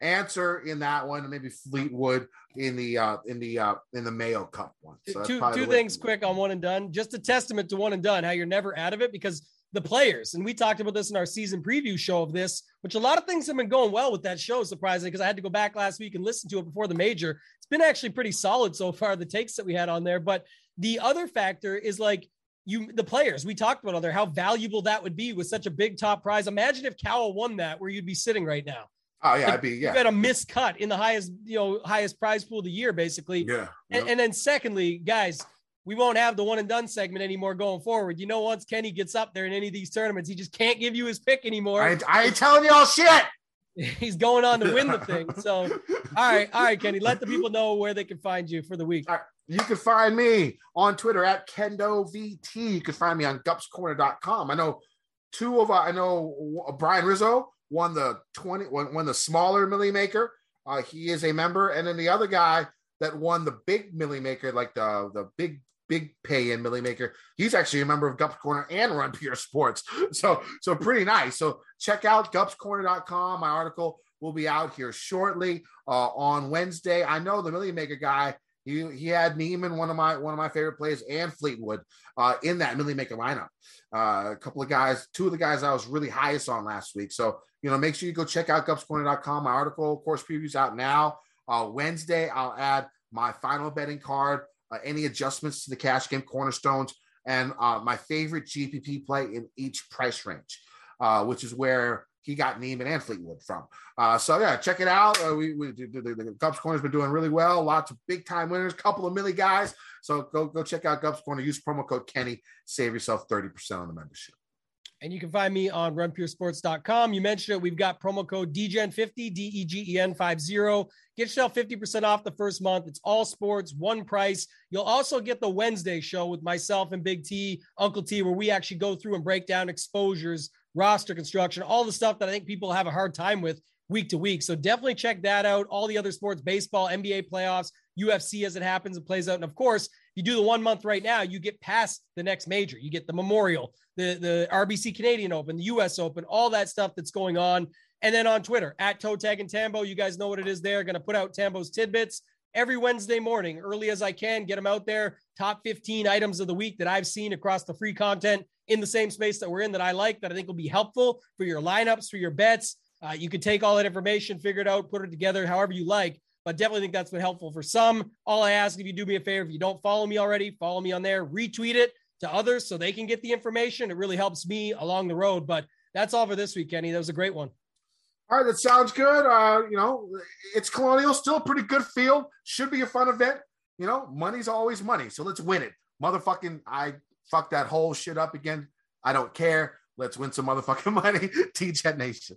Ancer in that one, and maybe Fleetwood in the uh, in the uh, in the Mayo Cup one. So two two things quick on one and done. Just a testament to one and done, how you're never out of it because the players, and we talked about this in our season preview show of this, which a lot of things have been going well with that show, surprisingly, because I had to go back last week and listen to it before the major. It's been actually pretty solid so far, the takes that we had on there. But the other factor is like you the players we talked about other how valuable that would be with such a big top prize. Imagine if Cowell won that, where you'd be sitting right now. Oh yeah, like, I'd be yeah. You had a miscut in the highest you know highest prize pool of the year, basically. Yeah. And, and then secondly, guys, we won't have the one and done segment anymore going forward. You know, once Kenny gets up there in any of these tournaments, he just can't give you his pick anymore. I, I ain't telling y'all shit. He's going on to win the thing. So, all right, all right, Kenny, let the people know where they can find you for the week. You can find me on Twitter at KendoVT. You can find me on gupscorner.com. I know two of I know Brian Rizzo won the 20 won, won the smaller milli maker. Uh, he is a member, and then the other guy that won the big milli maker, like the the big big pay in milli maker. He's actually a member of Gups Corner and Run Pure Sports. So so pretty nice. So check out gupscorner.com. My article will be out here shortly uh, on Wednesday. I know the milli maker guy he, he had Niemann, one of my one of my favorite plays, and Fleetwood uh, in that Millie Maker lineup. Uh, a couple of guys, two of the guys I was really highest on last week. So you know, make sure you go check out gupscorner.com. My article, course previews out now. Uh, Wednesday, I'll add my final betting card, uh, any adjustments to the cash game cornerstones, and uh, my favorite GPP play in each price range, uh, which is where he got Niemann and Fleetwood from. Uh, so yeah, check it out. Uh, we, we the, the, Corner's been doing really well. Lots of big time winners, couple of milli guys. So go go check out Gups Corner. Use promo code Kenny. Save yourself thirty percent on the membership. And you can find me on runpuresports.com. You mentioned it. We've got promo code DGEN50, D E G E N 50. Get yourself 50% off the first month. It's all sports, one price. You'll also get the Wednesday show with myself and Big T, Uncle T, where we actually go through and break down exposures roster construction, all the stuff that I think people have a hard time with week to week. So definitely check that out. All the other sports, baseball, NBA playoffs, UFC as it happens and plays out. And of course, you do the one month right now, you get past the next major. You get the Memorial, the, the RBC Canadian Open, the US Open, all that stuff that's going on. And then on Twitter, at Toe Tag and Tambo, you guys know what it is there. Going to put out Tambo's tidbits every Wednesday morning, early as I can, get them out there. Top 15 items of the week that I've seen across the free content in the same space that we're in that I like that I think will be helpful for your lineups, for your bets. Uh, you can take all that information, figure it out, put it together however you like. But definitely think that's been helpful for some. All I ask if you do me a favor, if you don't follow me already, follow me on there, retweet it to others so they can get the information. It really helps me along the road. But that's all for this week, Kenny. That was a great one. All right, that sounds good. Uh, you know, it's Colonial, still a pretty good field. Should be a fun event. You know, money's always money, so let's win it. Motherfucking, I fuck that whole shit up again. I don't care. Let's win some motherfucking money. T-Jet Nation.